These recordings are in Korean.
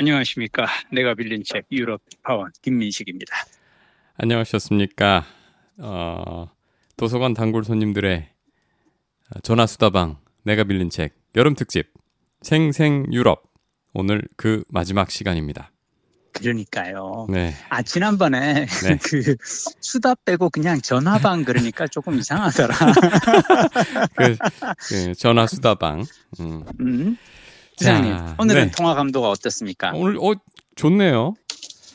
안녕하십니까. 내가 빌린 책 유럽 파원 김민식입니다. 안녕하셨습니까. 어, 도서관 단골 손님들의 전화 수다방 내가 빌린 책 여름 특집 생생 유럽 오늘 그 마지막 시간입니다. 그러니까요. 네. 아 지난번에 네. 그 수다 빼고 그냥 전화방 그러니까 조금 이상하더라. 그, 그 전화 수다방. 음. 음. 기자님 자, 오늘은 네. 통화 감도가 어떻습니까? 오늘 어 좋네요.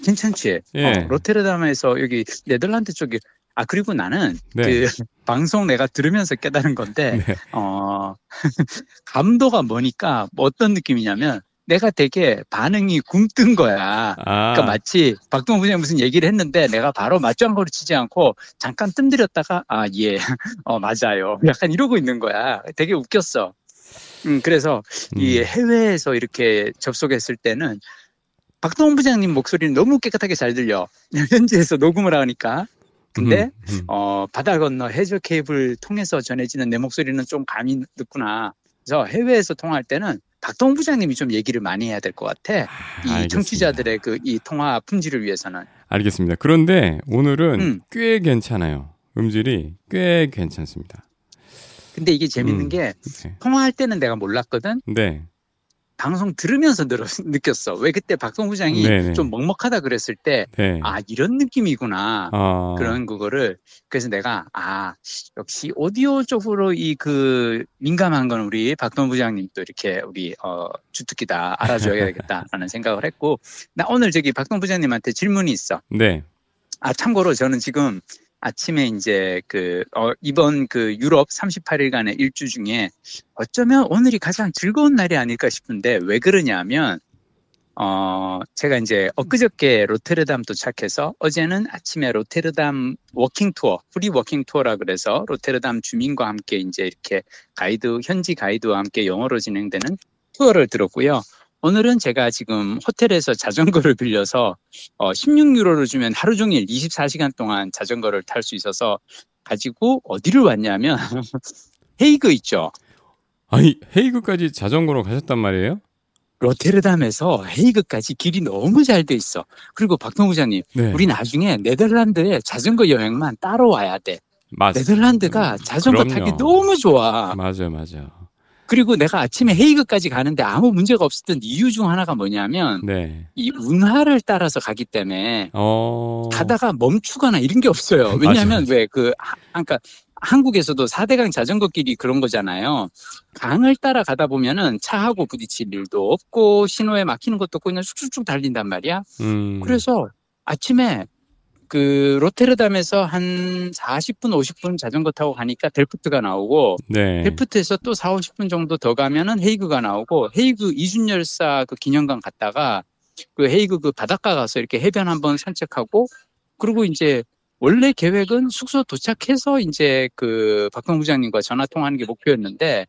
괜찮지? 예. 어, 로테르담에서 여기 네덜란드 쪽에 아 그리고 나는 네. 그 방송 내가 들으면서 깨달은 건데 네. 어 감도가 뭐니까 뭐 어떤 느낌이냐면 내가 되게 반응이 굼뜬 거야. 아, 그러니까 마치 박동원 부장이 무슨 얘기를 했는데 내가 바로 맞장구를 치지 않고 잠깐 뜸들였다가 아 예, 어 맞아요. 약간 이러고 있는 거야. 되게 웃겼어. 음 그래서 이 음. 해외에서 이렇게 접속했을 때는 박동원 부장님 목소리는 너무 깨끗하게 잘 들려. 현지에서 녹음을 하니까. 근데 음, 음. 어 바다 건너 해저 케이블 통해서 전해지는 내 목소리는 좀 감이 늦구나. 그래서 해외에서 통화할 때는 박동원 부장님이 좀 얘기를 많이 해야 될 것 같아. 이 알겠습니다. 청취자들의 그 이 통화 품질을 위해서는. 알겠습니다. 그런데 오늘은 음. 꽤 괜찮아요. 음질이 꽤 괜찮습니다. 근데 이게 재밌는 음. 게 네. 통화할 때는 내가 몰랐거든. 네. 방송 들으면서 들어, 느꼈어. 왜 그때 박동 부장이 네네. 좀 먹먹하다 그랬을 때, 네. 아 이런 느낌이구나. 아, 그런 그거를 그래서 내가 아 역시 오디오 쪽으로 이 그 민감한 건 우리 박동 부장님 또 이렇게 우리 어 주특기다 알아줘야 되겠다라는 생각을 했고 나 오늘 저기 박동 부장님한테 질문이 있어. 네. 아 참고로 저는 지금 아침에 이제 그 어, 이번 그 유럽 38일간의 일주 중에 어쩌면 오늘이 가장 즐거운 날이 아닐까 싶은데 왜 그러냐면 어 제가 이제 엊그저께 로테르담 도착해서 어제는 아침에 로테르담 walking tour free walking tour라 그래서 로테르담 주민과 함께 이제 이렇게 가이드 현지 가이드와 함께 영어로 진행되는 투어를 들었고요. 오늘은 제가 지금 호텔에서 자전거를 빌려서 어, 16유로를 주면 하루 종일 24시간 동안 자전거를 탈 수 있어서 가지고 어디를 왔냐면 헤이그 있죠. 아니 헤이그까지 자전거로 가셨단 말이에요? 로테르담에서 헤이그까지 길이 너무 잘 돼 있어. 그리고 박동 부장님, 네. 우리 나중에 네덜란드에 자전거 여행만 따로 와야 돼. 맞. 네덜란드가 자전거 그럼요. 타기 너무 좋아. 맞아 맞아. 그리고 내가 아침에 헤이그까지 가는데 아무 문제가 없었던 이유 중 하나가 뭐냐면 네. 이 운하를 따라서 가기 때문에 어. 가다가 멈추거나 이런 게 없어요. 왜냐하면 왜 그 그러니까 한국에서도 4대강 자전거 길이 그런 거잖아요. 강을 따라 가다 보면은 차하고 부딪힐 일도 없고 신호에 막히는 것도 없고 그냥 쑥쑥쑥 달린단 말이야. 음. 그래서 아침에 그 로테르담에서 한 40분 50분 자전거 타고 가니까 델프트가 나오고 네. 델프트에서 또 4, 50분 정도 더 가면은 헤이그가 나오고 헤이그 이순열사 그 기념관 갔다가 그 헤이그 그 바닷가 가서 이렇게 해변 한번 산책하고 그리고 이제 원래 계획은 숙소 도착해서 이제 그 박동 부장님과 전화 통화하는 게 목표였는데 아,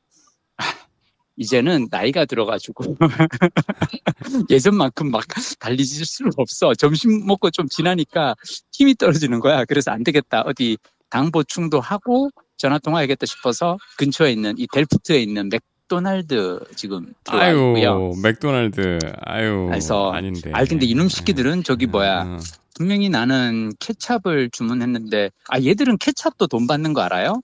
이제는 나이가 들어가지고 예전만큼 막 달리질 수는 없어. 점심 먹고 좀 지나니까 힘이 떨어지는 거야. 그래서 안 되겠다. 어디 당 보충도 하고 전화 통화해야겠다 싶어서 근처에 있는 이 델프트에 있는 맥도날드 지금 들어와 있고요. 아유 맥도날드 아유 그래서 아닌데. 아 근데 이놈 새끼들은 저기 뭐야 음, 분명히 나는 케찹을 주문했는데 아 얘들은 케찹도 돈 받는 거 알아요?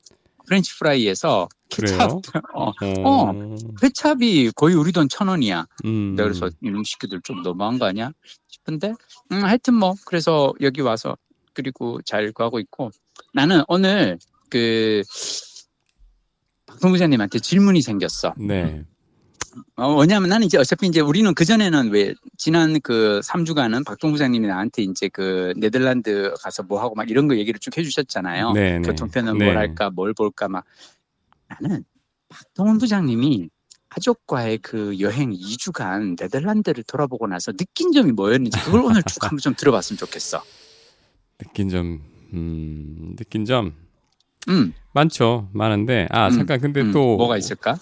프렌치 프라이에서 케찹 그래요? 어, 어. 케찹이 거의 우리 돈 천 원이야. 음. 내가 그래서 이놈 새끼들 좀 너무한 거 아니야 싶은데 음, 하여튼 뭐 그래서 여기 와서 그리고 잘 구하고 있고 나는 오늘 그 박동 부장님한테 질문이 생겼어. 네. 어, 왜냐하면 나는 이제 어차피 이제 우리는 그 전에는 왜 지난 그 3주간은 박동 부장님이 나한테 이제 그 네덜란드 가서 뭐 하고 막 이런 거 얘기를 쭉 해주셨잖아요. 네, 네. 교통편은 네. 뭘 할까, 뭘 볼까 막. 나는 박동원 부장님이 가족과의 그 여행 2주간 네덜란드를 돌아보고 나서 느낀 점이 뭐였는지 그걸 오늘 쭉 한번 좀 들어봤으면 좋겠어. 느낀 점 음, 느낀 점 음, 많죠. 많은데 아 음, 잠깐 근데 음, 또 뭐가 있을까?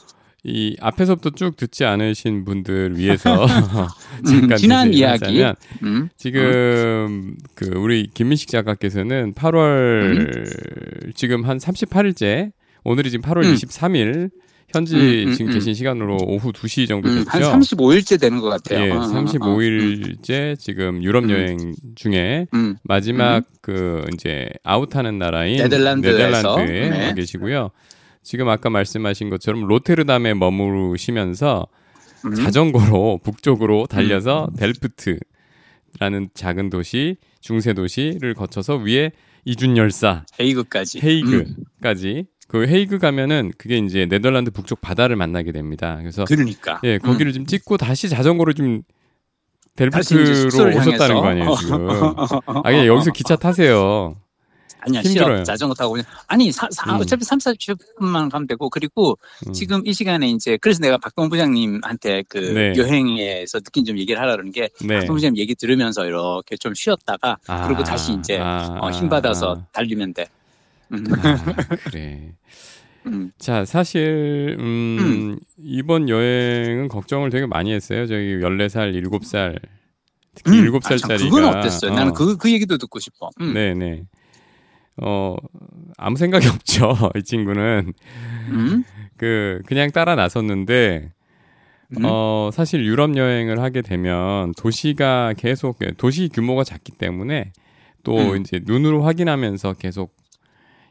이 앞에서부터 쭉 듣지 않으신 분들 위해서 음, 잠깐 지난 대신하자면 이야기. 음, 지금 그 우리 김민식 작가께서는 8월 지금 한 38일째 오늘이 지금 8월 음. 23일 현지 음, 음, 지금 음. 계신 시간으로 오후 2시 정도 음, 됐죠. 한 35일째 되는 것 같아요. 예, 어, 어, 어, 어. 35일째 지금 유럽 음. 여행 중에 음, 마지막 그 이제 아웃하는 나라인 네덜란드에서. 네덜란드에 네. 와 계시고요. 지금 아까 말씀하신 것처럼 로테르담에 머무르시면서 음. 자전거로 북쪽으로 달려서 델프트라는 작은 도시, 중세 도시를 거쳐서 위에 이준열사 헤이그까지. 음. 헤이그까지 그 헤이그 가면은 그게 이제 네덜란드 북쪽 바다를 만나게 됩니다. 그래서 그러니까. 예 거기를 좀 찍고 다시 자전거로 좀 델프트로 오셨다는 향해서. 거 아니에요 지금? 아 그냥 여기서 기차 타세요. 아니야 힘들어요. 싫어 자전거 타고 그냥 아니 사, 사, 음. 어차피 3, 40분만 가면 되고 그리고 음. 지금 이 시간에 이제 그래서 내가 박동 부장님한테 그 네. 여행에서 느낀 좀 얘기를 하라 그러는 게 네. 박동 부장님 얘기 들으면서 이렇게 좀 쉬었다가 아, 그리고 다시 이제 아, 어, 힘 받아서 달리면 돼. 음. 아, 그래. 음. 자, 사실 음, 이번 여행은 걱정을 되게 많이 했어요. 저기 14살, 7살 특히 음. 7살짜리가 아, 참, 그건 어땠어요? 나는 그, 그 얘기도 듣고 싶어. 음. 네, 네. 어, 아무 생각이 없죠. 이 친구는 음? 그 그냥 따라 나섰는데 음? 어, 사실 유럽 여행을 하게 되면 도시가 계속 도시 규모가 작기 때문에 또 음. 이제 눈으로 확인하면서 계속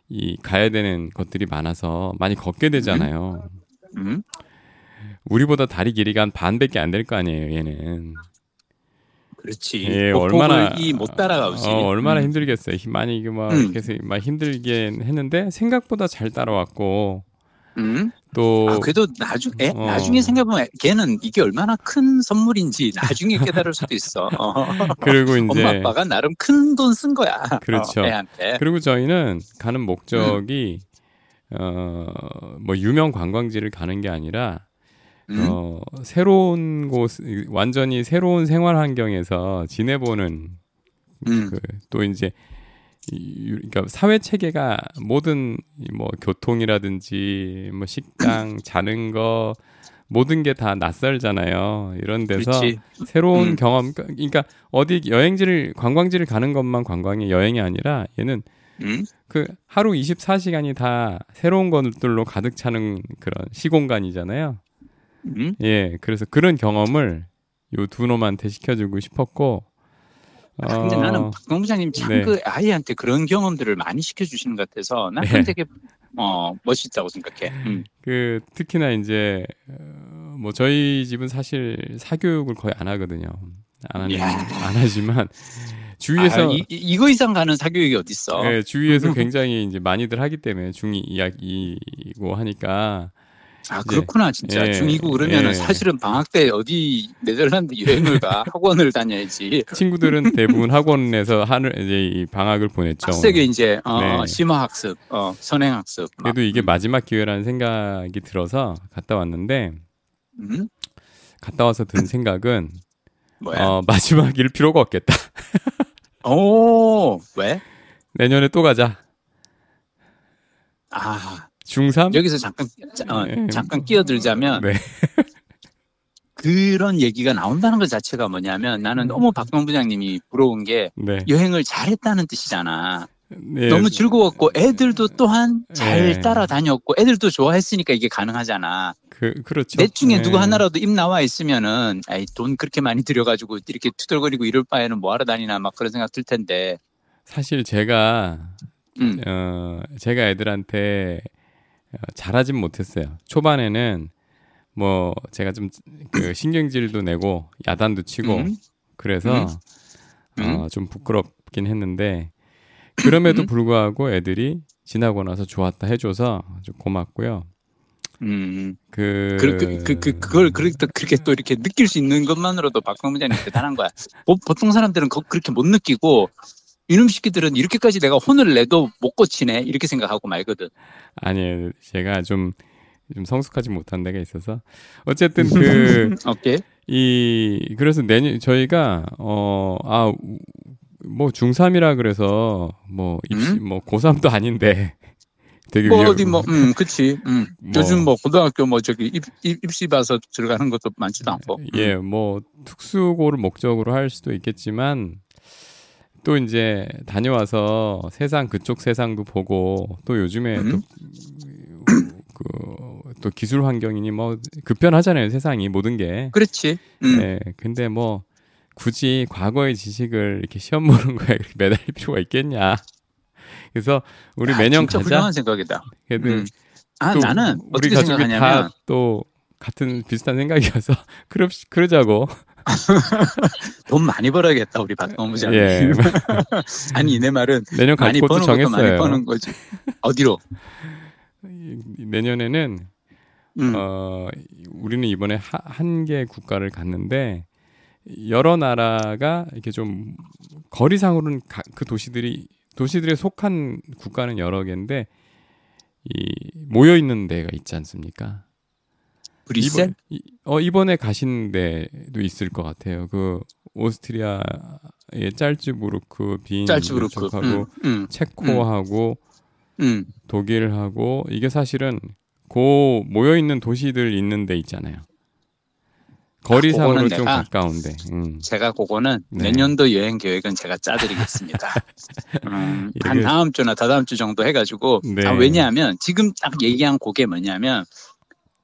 이 가야 되는 것들이 많아서 많이 걷게 되잖아요. 음? 우리보다 다리 길이가 한 반밖에 안 될 거 아니에요, 얘는. 그렇지. 예, 보폭을 얼마나 이못 따라가지. 어, 얼마나 음. 힘들겠어요. 힘- 많이 이게 막 음. 계속 막 힘들긴 했는데 생각보다 잘 따라왔고 음? 또 아, 그래도 나중 에 어. 나중에 생각해보면 걔는 이게 얼마나 큰 선물인지 나중에 깨달을 수도 있어. 어. 그리고 이제 엄마 아빠가 나름 큰 돈 쓴 거야. 그렇죠. 어, 애한테. 그리고 저희는 가는 목적이 어뭐 유명 관광지를 가는 게 아니라 음? 어 새로운 곳 완전히 새로운 생활 환경에서 지내보는 음. 그, 또 이제 이, 그러니까 사회 체계가 모든 이뭐 교통이라든지 뭐 식당 자는 거 모든 게 다 낯설잖아요. 이런 데서 그렇지. 새로운 음. 경험 그러니까 어디 여행지를 관광지를 가는 것만 관광이 여행이 아니라 얘는 음? 그 하루 24시간이 다 새로운 것들로 가득 차는 그런 시공간이잖아요. 음? 예. 그래서 그런 경험을 요 두 놈한테 시켜주고 싶었고 아, 근데 어, 나는 박동 부장님 참 네. 그 아이한테 그런 경험들을 많이 시켜주시는 것 같아서 난 네. 되게 어, 멋있다고 생각해. 음. 그 특히나 이제 어, 뭐 저희 집은 사실 사교육을 거의 안 하거든요. 안 하는 야. 안 하지만 주위에서 아, 이, 이- 이거 이상 가는 사교육이 어딨어. 예, 주위에서 굉장히 이제 많이들 하기 때문에 중이 이야기고 하니까 아 그렇구나 진짜 예, 중이고 그러면은 예. 사실은 방학 때 어디 네덜란드 여행을 가 학원을 다녀야지 친구들은 대부분 학원에서 하늘 이제 이 방학을 보냈죠. 빡세게 이제 어, 네. 심화 학습, 어, 선행 학습. 막. 그래도 이게 마지막 기회라는 생각이 들어서 갔다 왔는데 음? 갔다 와서 든 생각은 뭐야? 어, 마지막일 필요가 없겠다. 오 왜? 내년에 또 가자. 아 중3? 여기서 잠깐 자- 어, 네. 잠깐 끼어들자면 네. 그런 얘기가 나온다는 것 자체가 뭐냐면 나는 너무 박동 부장님이 부러운 게 네. 여행을 잘했다는 뜻이잖아. 네. 너무 즐거웠고 애들도 또한 잘 네. 따라다녔고 애들도 좋아했으니까 이게 가능하잖아. 그 그렇죠. 넷 중에 네. 누구 하나라도 입 나와 있으면은 아이 돈 그렇게 많이 들여가지고 이렇게 투덜거리고 이럴 바에는 뭐하러 다니나 막 그런 생각 들 텐데. 사실 제가 음. 어 제가 애들한테 어, 잘하진 못했어요. 초반에는 뭐 제가 좀 그 신경질도 내고 야단도 치고 음. 그래서 음. 어, 좀 부끄럽긴 했는데 그럼에도 음. 불구하고 애들이 지나고 나서 좋았다 해줘서 좀 고맙고요. 음. 그, 그, 그, 그, 그, 그걸 그렇게 또, 그렇게 또 이렇게 느낄 수 있는 것만으로도 박광 부장님 대단한 거야. 보, 보통 사람들은 그, 그렇게 못 느끼고 이놈 새끼들은 이렇게까지 내가 혼을 내도 못 고치네 이렇게 생각하고 말거든. 아니에요. 제가 좀, 좀 성숙하지 못한 데가 있어서 어쨌든 그 오케이. 이 그래서 내년 저희가 어아 뭐 중3이라 그래서 뭐 입시 음? 뭐 고3도 아닌데 되게 뭐 위험- 어디 뭐, 음, 그치. 음. 뭐. 요즘 뭐 고등학교 뭐 저기 입, 입, 입시 봐서 들어가는 것도 많지도 않고. 예, 뭐 특수고를 목적으로 할 수도 있겠지만 또 이제 다녀와서 세상 그쪽 세상도 보고 또 요즘에 음? 또 그 또 기술 환경이니 뭐 급변하잖아요 세상이 모든 게. 그렇지. 음. 네, 근데 뭐 굳이 과거의 지식을 이렇게 시험 보는 거에 매달릴 필요가 있겠냐. 그래서 우리 야, 매년 진짜 가자. 훌륭한 생각이다. 그래도 음. 아또 나는 우리 어떻게 가족이 생각하냐면 다 또 같은 비슷한 생각이어서 그러 그러자고. 돈 많이 벌어야겠다 우리 박동원 부장님. 예. 아니 내 말은 내년 갈 많이 버는 것도 많이 정했어요. 버는 거지. 어디로? 이- 내년에는 음. 어 우리는 이번에 한 개 국가를 갔는데 여러 나라가 이렇게 좀 거리상으로는 가- 그 도시들이 도시들에 속한 국가는 여러 개인데 이 모여 있는 데가 있지 않습니까? 브뤼셀? 이번, 이, 어 이번에 가신 데도 있을 것 같아요. 그 오스트리아의 짤츠부르크, 빈, 짤츠부르크. 쪽하고 음, 음, 체코하고 음. 독일하고 이게 사실은 고 모여 있는 도시들 있는 데 있잖아요. 거리상으로 그거는 좀 가까운데. 음. 제가 그거는 네. 내년도 여행 계획은 제가 짜드리겠습니다. 음, 한 다음 주나 다다음 주 정도 해가지고 네. 아, 왜냐하면 지금 딱 얘기한 그게 뭐냐면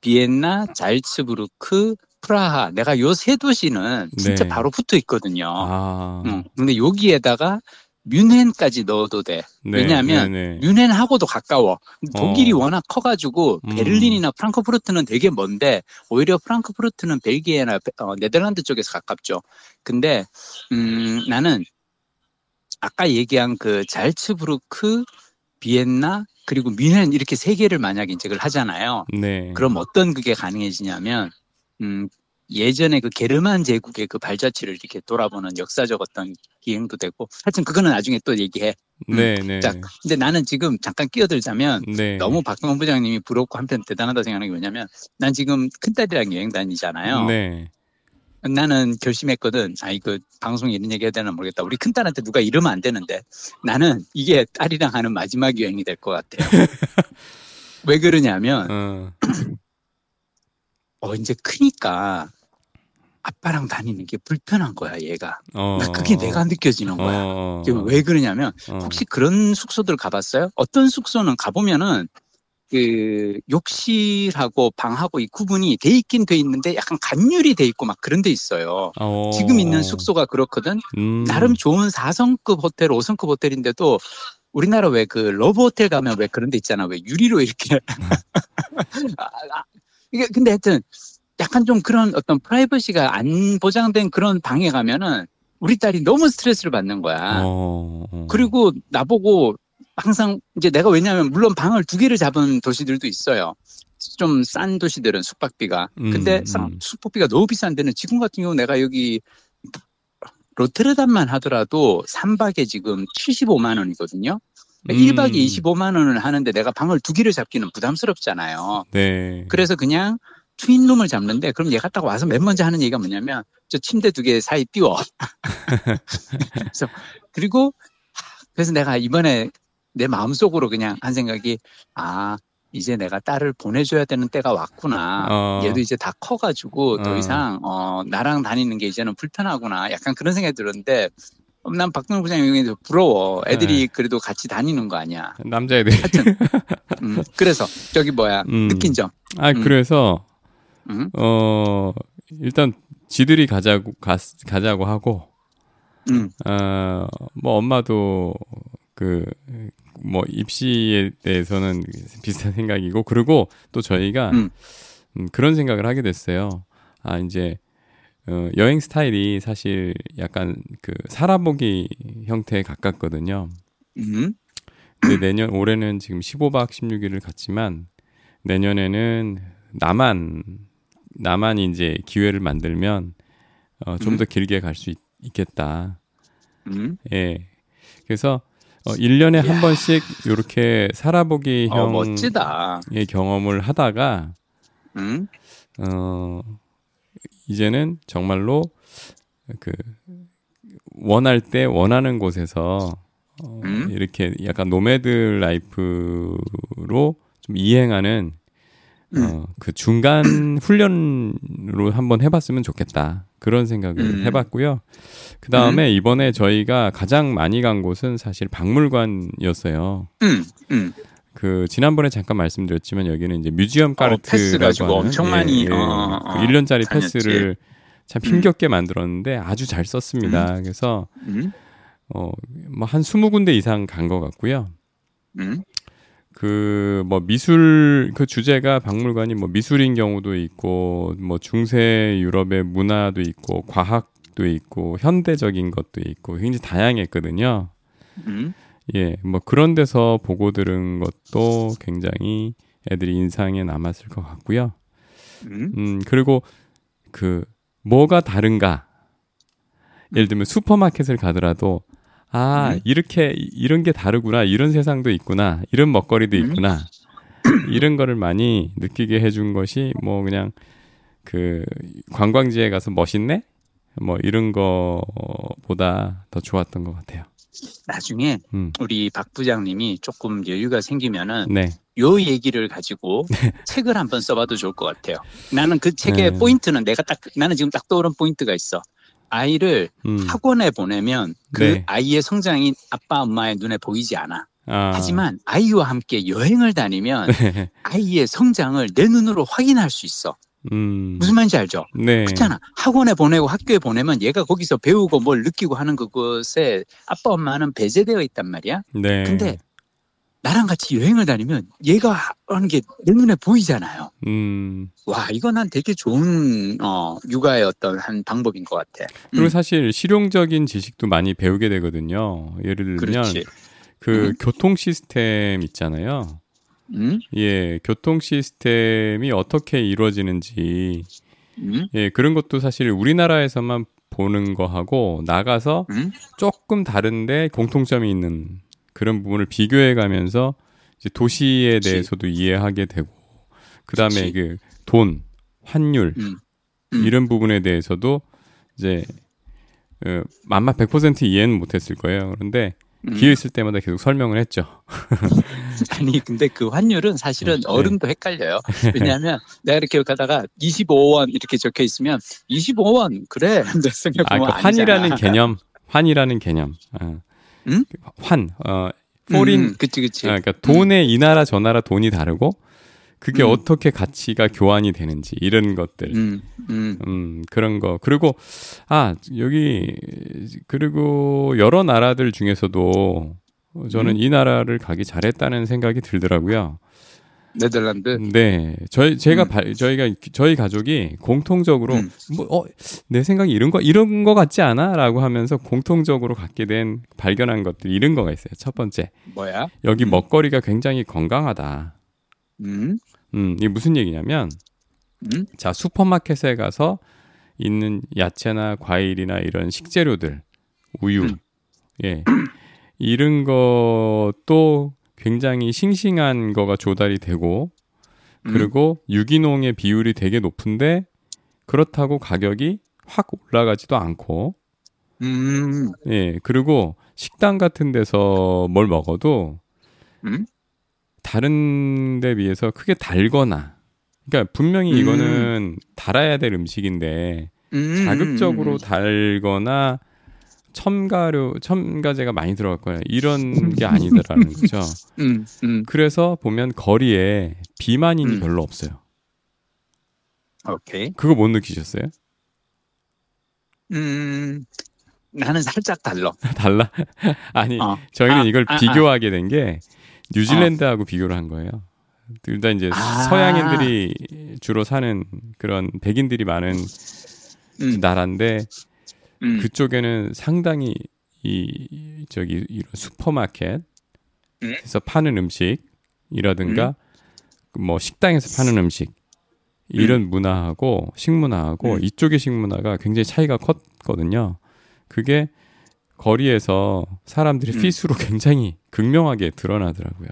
비엔나, 잘츠부르크, 프라하 내가 요 세 도시는 진짜 네. 바로 붙어 있거든요. 아. 음, 근데 여기에다가 뮌헨까지 넣어도 돼. 네, 왜냐하면 네, 네. 뮌헨하고도 가까워. 독일이 어. 워낙 커가지고 음. 베를린이나 프랑크푸르트는 되게 먼데 오히려 프랑크푸르트는 벨기에나 베- 어, 네덜란드 쪽에서 가깝죠. 근데 음, 나는 아까 얘기한 그 잘츠부르크, 비엔나 그리고 뮌헨 이렇게 세 개를 만약 인책을 하잖아요. 네. 그럼 어떤 그게 가능해지냐면 음, 예전에 그 게르만 제국의 그 발자취를 이렇게 돌아보는 역사적 어떤 기행도 되고 하여튼 그거는 나중에 또 얘기해. 네, 네. 자, 근데 나는 지금 잠깐 끼어들자면 네. 너무 박동원 부장님이 부럽고 한편 대단하다 생각하는 게 뭐냐면 난 지금 큰딸이랑 여행 다니잖아요. 네. 나는 결심했거든. 아, 이거 방송에 이런 얘기 해야 되나 모르겠다. 우리 큰딸한테 누가 이러면 안 되는데 나는 이게 딸이랑 하는 마지막 여행이 될 것 같아요. 왜 그러냐면 어. 어, 이제 크니까 아빠랑 다니는 게 불편한 거야, 얘가. 어. 나 그게 내가 느껴지는 거야. 어. 이게 왜 그러냐면 어. 혹시 그런 숙소들 가봤어요? 어떤 숙소는 가보면은 그 욕실하고 방하고 이 구분이 돼 있긴 돼 있는데 약간 간유리 돼 있고 막 그런 데 있어요. 어. 지금 있는 숙소가 그렇거든. 음. 나름 좋은 4성급 호텔, 5성급 호텔인데도 우리나라 왜 그 러브 호텔 가면 왜 그런 데 있잖아. 왜 유리로 이렇게. 아, 아, 이게 근데 하여튼 약간 좀 그런 어떤 프라이버시가 안 보장된 그런 방에 가면은 우리 딸이 너무 스트레스를 받는 거야. 어. 어. 그리고 나보고 항상 이제 내가 왜냐하면 물론 방을 두 개를 잡은 도시들도 있어요. 좀 싼 도시들은 숙박비가. 근데 음, 상- 음. 숙박비가 너무 비싼 데는 지금 같은 경우 내가 여기 로테르담만 하더라도 3박에 지금 75만 원이거든요. 음. 1박에 25만 원을 하는데 내가 방을 두 개를 잡기는 부담스럽잖아요. 네. 그래서 그냥 트윈룸을 잡는데 그럼 얘가 딱 와서 맨 먼저 하는 얘기가 뭐냐면 저 침대 두 개 사이 띄워. 그래서 그리고 그래서 내가 이번에 내 마음속으로 그냥 한 생각이 아 이제 내가 딸을 보내줘야 되는 때가 왔구나. 어. 얘도 이제 다 커가지고 더 어. 이상 어 나랑 다니는 게 이제는 불편하구나. 약간 그런 생각이 들었는데 어, 난 박동훈 부장님이 부러워. 애들이 네. 그래도 같이 다니는 거 아니야. 남자애들이. 하여튼 음, 그래서 저기 뭐야 음. 느낀 점. 아, 음. 그래서 음, 어 일단 지들이 가자고 가, 가자고 하고 음, 어뭐 엄마도 그 뭐 입시에 대해서는 비슷한 생각이고 그리고 또 저희가 음. 음, 그런 생각을 하게 됐어요. 아 이제 어, 여행 스타일이 사실 약간 그 살아보기 형태에 가깝거든요. 음, 근데 내년 올해는 지금 15박 16일을 갔지만 내년에는 나만 나만이 이제 기회를 만들면 어, 좀 음. 더 길게 갈 수 있겠다. 음. 예. 그래서 어, 1년에 한. 번씩 이렇게 살아보기 어, 형의 멋지다. 경험을 하다가 음, 어 이제는 정말로 그 원할 때 원하는 곳에서 어, 음? 이렇게 약간 nomad life로 좀 이행하는 음. 어, 그 중간 훈련으로 한번 해봤으면 좋겠다 그런 생각을 음. 해봤고요. 그 다음에 이번에 저희가 가장 많이 간 곳은 사실 박물관이었어요. 음, 음, 그 지난번에 잠깐 말씀드렸지만 여기는 이제 뮤지엄 까르트라고 어, 하는, 엄청 많이, 어, 어, 그 1년짜리 다녔지. 패스를 참 힘겹게 만들었는데 아주 잘 썼습니다. 그래서 음, 어뭐한 20군데 이상 간 것 같고요. 음, 그 뭐 미술 그 주제가 박물관이 뭐 미술인 경우도 있고 뭐 중세 유럽의 문화도 있고 과학도 있고 현대적인 것도 있고 굉장히 다양했거든요. 음. 예, 뭐 그런 데서 보고 들은 것도 굉장히 애들이 인상에 남았을 것 같고요. 음. 음, 그리고 그 뭐가 다른가? 예를 들면 슈퍼마켓을 가더라도 아, 음. 이렇게 이- 이런 게 다르구나. 이런 세상도 있구나. 이런 먹거리도 음. 있구나. 이런 거를 많이 느끼게 해준 것이 뭐 그냥 그 관광지에 가서 멋있네? 뭐 이런 거보다 더 좋았던 것 같아요. 나중에 음. 우리 박 부장님이 조금 여유가 생기면은 네. 요 얘기를 가지고 책을 한번 써봐도 좋을 것 같아요. 나는 그 책의 네. 포인트는 내가 딱 나는 지금 딱 떠오른 포인트가 있어. 아이를 음. 학원에 보내면 그 네. 아이의 성장이 아빠 엄마의 눈에 보이지 않아. 아. 하지만 아이와 함께 여행을 다니면 네. 아이의 성장을 내 눈으로 확인할 수 있어. 음. 무슨 말인지 알죠? 네. 그렇잖아. 학원에 보내고 학교에 보내면 얘가 거기서 배우고 뭘 느끼고 하는 그것에 아빠 엄마는 배제되어 있단 말이야. 네. 근데 나랑 같이 여행을 다니면 얘가 하는 게 내 눈에 보이잖아요. 음. 와, 이거 난 되게 좋은 어, 육아의 어떤 한 방법인 것 같아. 그리고 음, 사실 실용적인 지식도 많이 배우게 되거든요. 예를 들면 그렇지. 그 음. 교통 시스템 있잖아요. 음, 예, 교통 시스템이 어떻게 이루어지는지 음, 예, 그런 것도 사실 우리나라에서만 보는 거하고 나가서 음, 조금 다른데 공통점이 있는 그런 부분을 비교해 가면서 이제 도시에 그치. 대해서도 이해하게 되고 그다음에. 그 돈, 환율 음, 음. 이런 부분에 대해서도 이제 어, 아마 100% 이해는 못했을 거예요. 그런데 음. 기회 있을 때마다 계속 설명을 했죠. 아니 근데 그 환율은 사실은 네. 어른도 헷갈려요. 왜냐하면 내가 이렇게 가다가 25원 이렇게 적혀 있으면 25원 그래. 아, 그 환이라는 아니잖아. 개념, 환이라는 개념. 아. 응? 환, 어, foreign, 음, 그치 그치. 아, 그러니까 돈의 이 나라 저 나라 돈이 다르고 그게 음. 어떻게 가치가 교환이 되는지 이런 것들. 음, 음, 음, 그런 거. 그리고, 아, 여기, 그리고 여러 나라들 중에서도 저는 음. 이 나라를 가기 잘했다는 생각이 들더라고요. 네덜란드. 네. 저희, 제가, 음. 발- 저희가, 저희 가족이 공통적으로, 음. 뭐, 어, 내 생각이 이런 거, 이런 거 같지 않아? 라고 하면서 공통적으로 갖게 된, 발견한 것들, 이런 거가 있어요. 첫 번째. 뭐야? 여기 음. 먹거리가 굉장히 건강하다. 음, 음, 이게 무슨 얘기냐면, 음, 자, 슈퍼마켓에 가서 있는 야채나 과일이나 이런 식재료들, 우유, 음. 예. 이런 것도 굉장히 싱싱한 거가 조달이 되고, 음. 그리고 유기농의 비율이 되게 높은데, 그렇다고 가격이 확 올라가지도 않고, 음, 예. 그리고 식당 같은 데서 뭘 먹어도, 음? 다른 데 비해서 크게 달거나, 그러니까 분명히 음. 이거는 달아야 될 음식인데, 음, 자극적으로 음, 달거나 첨가료, 첨가제가 많이 들어갈 거야. 이런 게 아니더라는 거죠. 음, 음, 그래서 보면 거리에 비만인이 음. 별로 없어요. 오케이. 그거 못 느끼셨어요? 음, 나는 살짝 달라. 달라? 아니, 어. 저희는 아, 이걸 아, 아. 비교하게 된 게 뉴질랜드하고 비교를 한 거예요. 둘 다 이제 아. 서양인들이 주로 사는 그런 백인들이 많은 음, 나라인데 음, 그쪽에는 상당히 이 저기 이런 슈퍼마켓 에서 음. 파는 음식이라든가 뭐 식당에서 파는 음식 이런 문화하고 식문화하고 음. 이쪽의 식문화가 굉장히 차이가 컸거든요. 그게 거리에서 사람들이 음. 피스로 굉장히 극명하게 드러나더라고요.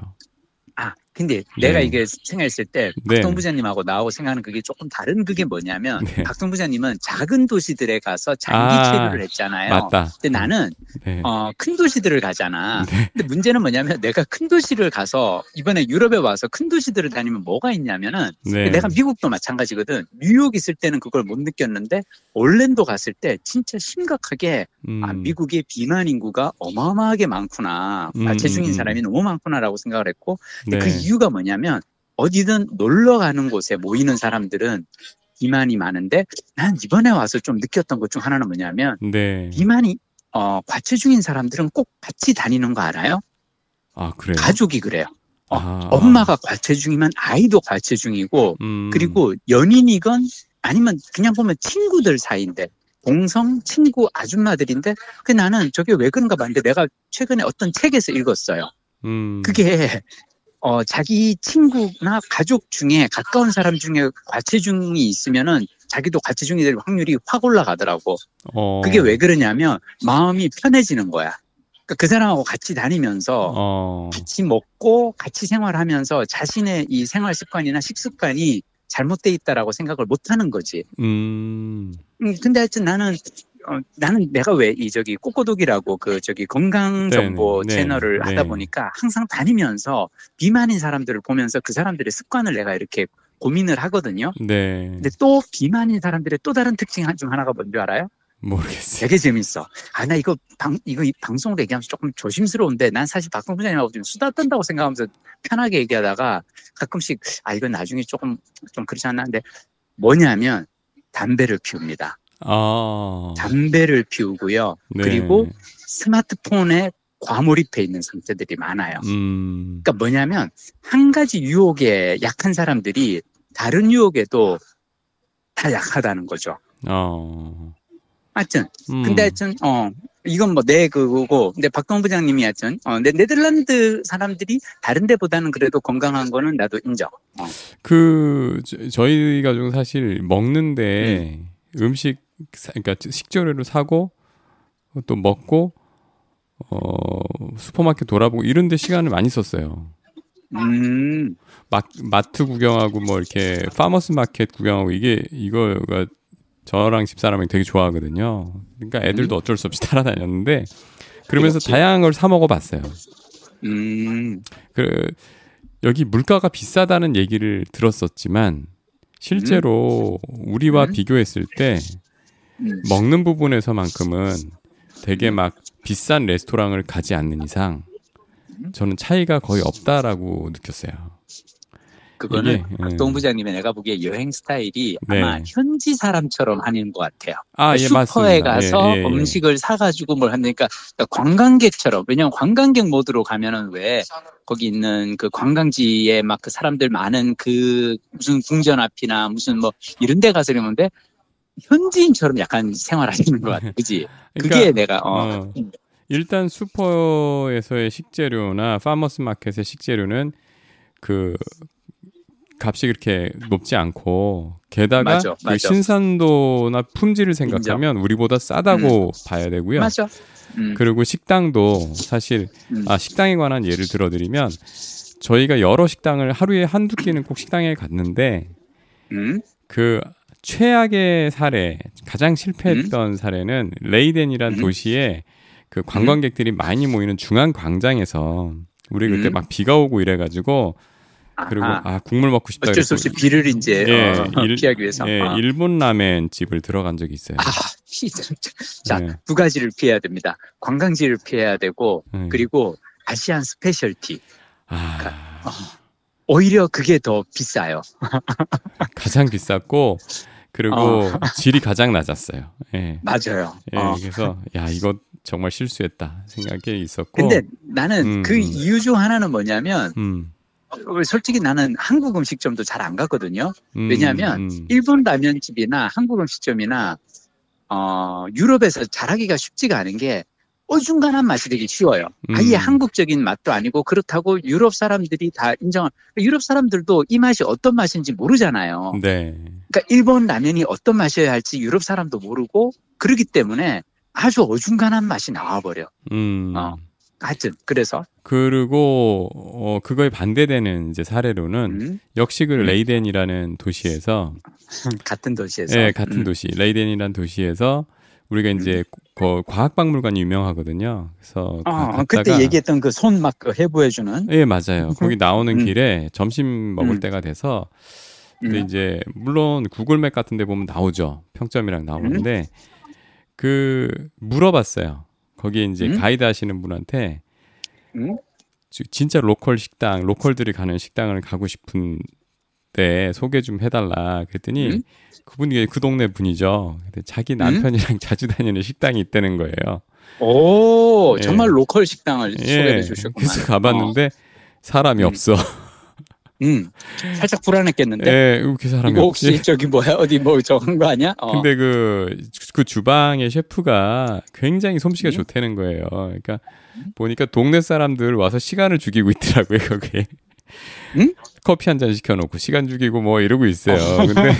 아, 근데 내가 네. 이게 생각했을 때 네. 박동 부장님하고 나하고 생각하는 그게 조금 다른 그게 뭐냐면 네. 박동 부장님은 작은 도시들에 가서 장기 아, 체류를 했잖아요. 맞다. 근데 나는 네. 어, 큰 도시들을 가잖아. 네. 근데 문제는 뭐냐면 내가 큰 도시를 가서 이번에 유럽에 와서 큰 도시들을 다니면 뭐가 있냐면은 네. 내가 미국도 마찬가지거든. 뉴욕 있을 때는 그걸 못 느꼈는데 올랜도 갔을 때 진짜 심각하게 음, 아, 미국의 비만 인구가 어마어마하게 많구나. 음, 과체 중인 음, 사람이 너무 많구나라고 생각을 했고 네. 그 이유가 뭐냐면 어디든 놀러 가는 곳에 모이는 사람들은 비만이 많은데 난 이번에 와서 좀 느꼈던 것 중 하나는 뭐냐면 네. 비만이 어, 과체중인 사람들은 꼭 같이 다니는 거 알아요? 아 그래요. 가족이 그래요. 어, 아, 엄마가 과체중이면 아이도 과체중이고 음, 그리고 연인이건 아니면 그냥 보면 친구들 사이인데 동성 친구 아줌마들인데 그 나는 저게 왜 그런가 봤는데 내가 최근에 어떤 책에서 읽었어요. 음, 그게 어 자기 친구나 가족 중에 가까운 사람 중에 과체중이 있으면은 자기도 과체중이 될 확률이 확 올라가더라고. 어, 그게 왜 그러냐면 마음이 편해지는 거야. 그러니까 그 사람하고 같이 다니면서 어, 같이 먹고 같이 생활하면서 자신의 이 생활 습관이나 식습관이 잘못돼 있다라고 생각을 못 하는 거지. 음, 음, 근데 하여튼 나는 어, 나는 내가 왜 이 저기 꼬꼬독이라고 그 저기 건강 정보 네, 네, 채널을 네. 하다 보니까 항상 다니면서 비만인 사람들을 보면서 그 사람들의 습관을 내가 이렇게 고민을 하거든요. 네, 근데 또 비만인 사람들의 또 다른 특징 중 하나가 뭔지 알아요? 모르겠어요. 되게 재밌어. 아, 나 이거 방, 이거 이 방송으로 얘기하면서 조금 조심스러운데 난 사실 박동 부장님하고 좀 수다 떤다고 생각하면서 편하게 얘기하다가 가끔씩 아, 이건 나중에 조금 좀 그렇지 않나 근데 뭐냐면 담배를 피웁니다. 아, 담배를 피우고요. 네. 그리고 스마트폰에 과몰입해 있는 상태들이 많아요. 음, 그러니까 뭐냐면 한 가지 유혹에 약한 사람들이 다른 유혹에도 다 약하다는 거죠. 어, 하여튼 음, 근데 하여튼 어 이건 뭐 내 그거고 근데 박동 부장님이 하여튼 어 근데 네덜란드 사람들이 다른 데보다는 그래도 건강한 거는 나도 인정. 어. 그 저- 저희 가족은 사실 먹는데 음. 식 그러니까 식재료를 사고 또 먹고 어 슈퍼마켓 돌아보고 이런 데 시간을 많이 썼어요. 음. 마, 마트 구경하고 뭐 이렇게 farmers market 구경하고 이게 이거가 저랑 집사람이 되게 좋아하거든요. 그러니까 애들도 어쩔 수 없이 따라다녔는데 그러면서 그렇지. 다양한 걸 사 먹어봤어요. 음. 그 여기 물가가 비싸다는 얘기를 들었었지만 실제로 우리와 음. 비교했을 때 음. 먹는 부분에서만큼은 되게 막 비싼 레스토랑을 가지 않는 이상 저는 차이가 거의 없다라고 느꼈어요. 그거는 이게, 예. 박동 부장님의 내가 보기에 여행 스타일이 네. 아마 현지 사람처럼 하는 것 같아요. 아, 예, 슈퍼에 맞습니다. 가서 예, 예, 예. 음식을 사가지고 뭘 하니까 그러니까 관광객처럼 왜냐면 관광객 모드로 가면은 왜 거기 있는 그 관광지에 막 그 사람들 많은 그 무슨 궁전 앞이나 무슨 뭐 이런 데 가서 이러는데 현지인처럼 약간 생활하시는 것 같아. 그지? 그게 그러니까, 내가 어, 어, 일단 슈퍼에서의 식재료나 파머스 마켓의 식재료는 그 값이 그렇게 높지 않고 게다가 맞아, 그 맞아. 신선도나 품질을 생각하면 우리보다 싸다고 봐야 되고요. 맞아. 음, 그리고 식당도 사실 음. 아 식당에 관한 예를 들어드리면 저희가 여러 식당을 하루에 한두 끼는 꼭 식당에 갔는데 음, 그 최악의 사례 가장 실패했던 사례는 레이덴이란 음. 도시에 그 관광객들이 많이 모이는 중앙 광장에서 우리 그때 음. 막 비가 오고 이래가지고 그리고 아하. 아 국물 먹고 싶다 어쩔 수 없이 비를 이제 예, 어, 일- 피하기 위해서. 예, 어. 일본 라멘 집을 들어간 적이 있어요. 아, 피, 자, 네. 두 가지를 피해야 됩니다. 관광지를 피해야 되고, 네. 그리고 Asian specialty. 아, 오히려 그게 더 비싸요. 가장 비쌌고 그리고 어. 질이 가장 낮았어요. 예. 맞아요. 예, 어. 그래서 야 이거 정말 실수했다 생각이 있었고. 근데 나는 음, 그 음. 이유 중 하나는 뭐냐면, 음, 어, 솔직히 나는 한국 음식점도 잘안 가거든요. 음, 왜냐하면 음, 일본 라면집이나 한국 음식점이나, 어, 유럽에서 잘하기가 쉽지가 않은 게, 어중간한 맛이 되게 쉬워요. 아예 음. 한국적인 맛도 아니고 그렇다고 유럽 사람들이 다 인정한 유럽 사람들도 이 맛이 어떤 맛인지 모르잖아요. 네. 그러니까 일본 라면이 어떤 맛이어야 할지 유럽 사람도 모르고 그러기 때문에 아주 어중간한 맛이 나와버려. 음. 어. 하여튼 그래서 그리고 어 그거에 반대되는 이제 사례로는 음, 역시 그 음. 레이덴이라는 도시에서 같은 도시에서 예, 같은 음, 도시 레이덴이라는 도시에서 우리가 이제 그 과학박물관이 유명하거든요. 그래서 어, 갔다가 그때 얘기했던 그 손막 해부해주는 예, 맞아요. 거기 나오는 음. 길에 점심 먹을 음. 때가 돼서 근데 음, 이제 물론 구글맵 같은 데 보면 나오죠. 평점이랑 나오는데 그 물어봤어요. 거기에 이제 음? 가이드 하시는 분한테 음? 지- 진짜 local 식당, local들이 가는 식당을 가고 싶은 데 소개 좀 해달라. 그랬더니 음? 그분이 그 동네 분이죠. 자기 남편이랑 자주 다니는 식당이 있다는 거예요. 오 예. 정말 로컬 식당을 예. 소개해 주셨구만. 그래서 가봤는데 사람이 음. 없어. 음, 살짝 불안했겠는데. 예, 이렇게 사람이 이거 없지. 혹시 저기 뭐야 어디 뭐 적은 거 아니야? 어. 근데 그, 그 주방의 셰프가 굉장히 솜씨가 음? 좋다는 거예요. 그러니까 보니까 동네 사람들 와서 시간을 죽이고 있더라고요, 거기에. 음? 커피 한 잔 시켜놓고 시간 죽이고 뭐 이러고 있어요. 근데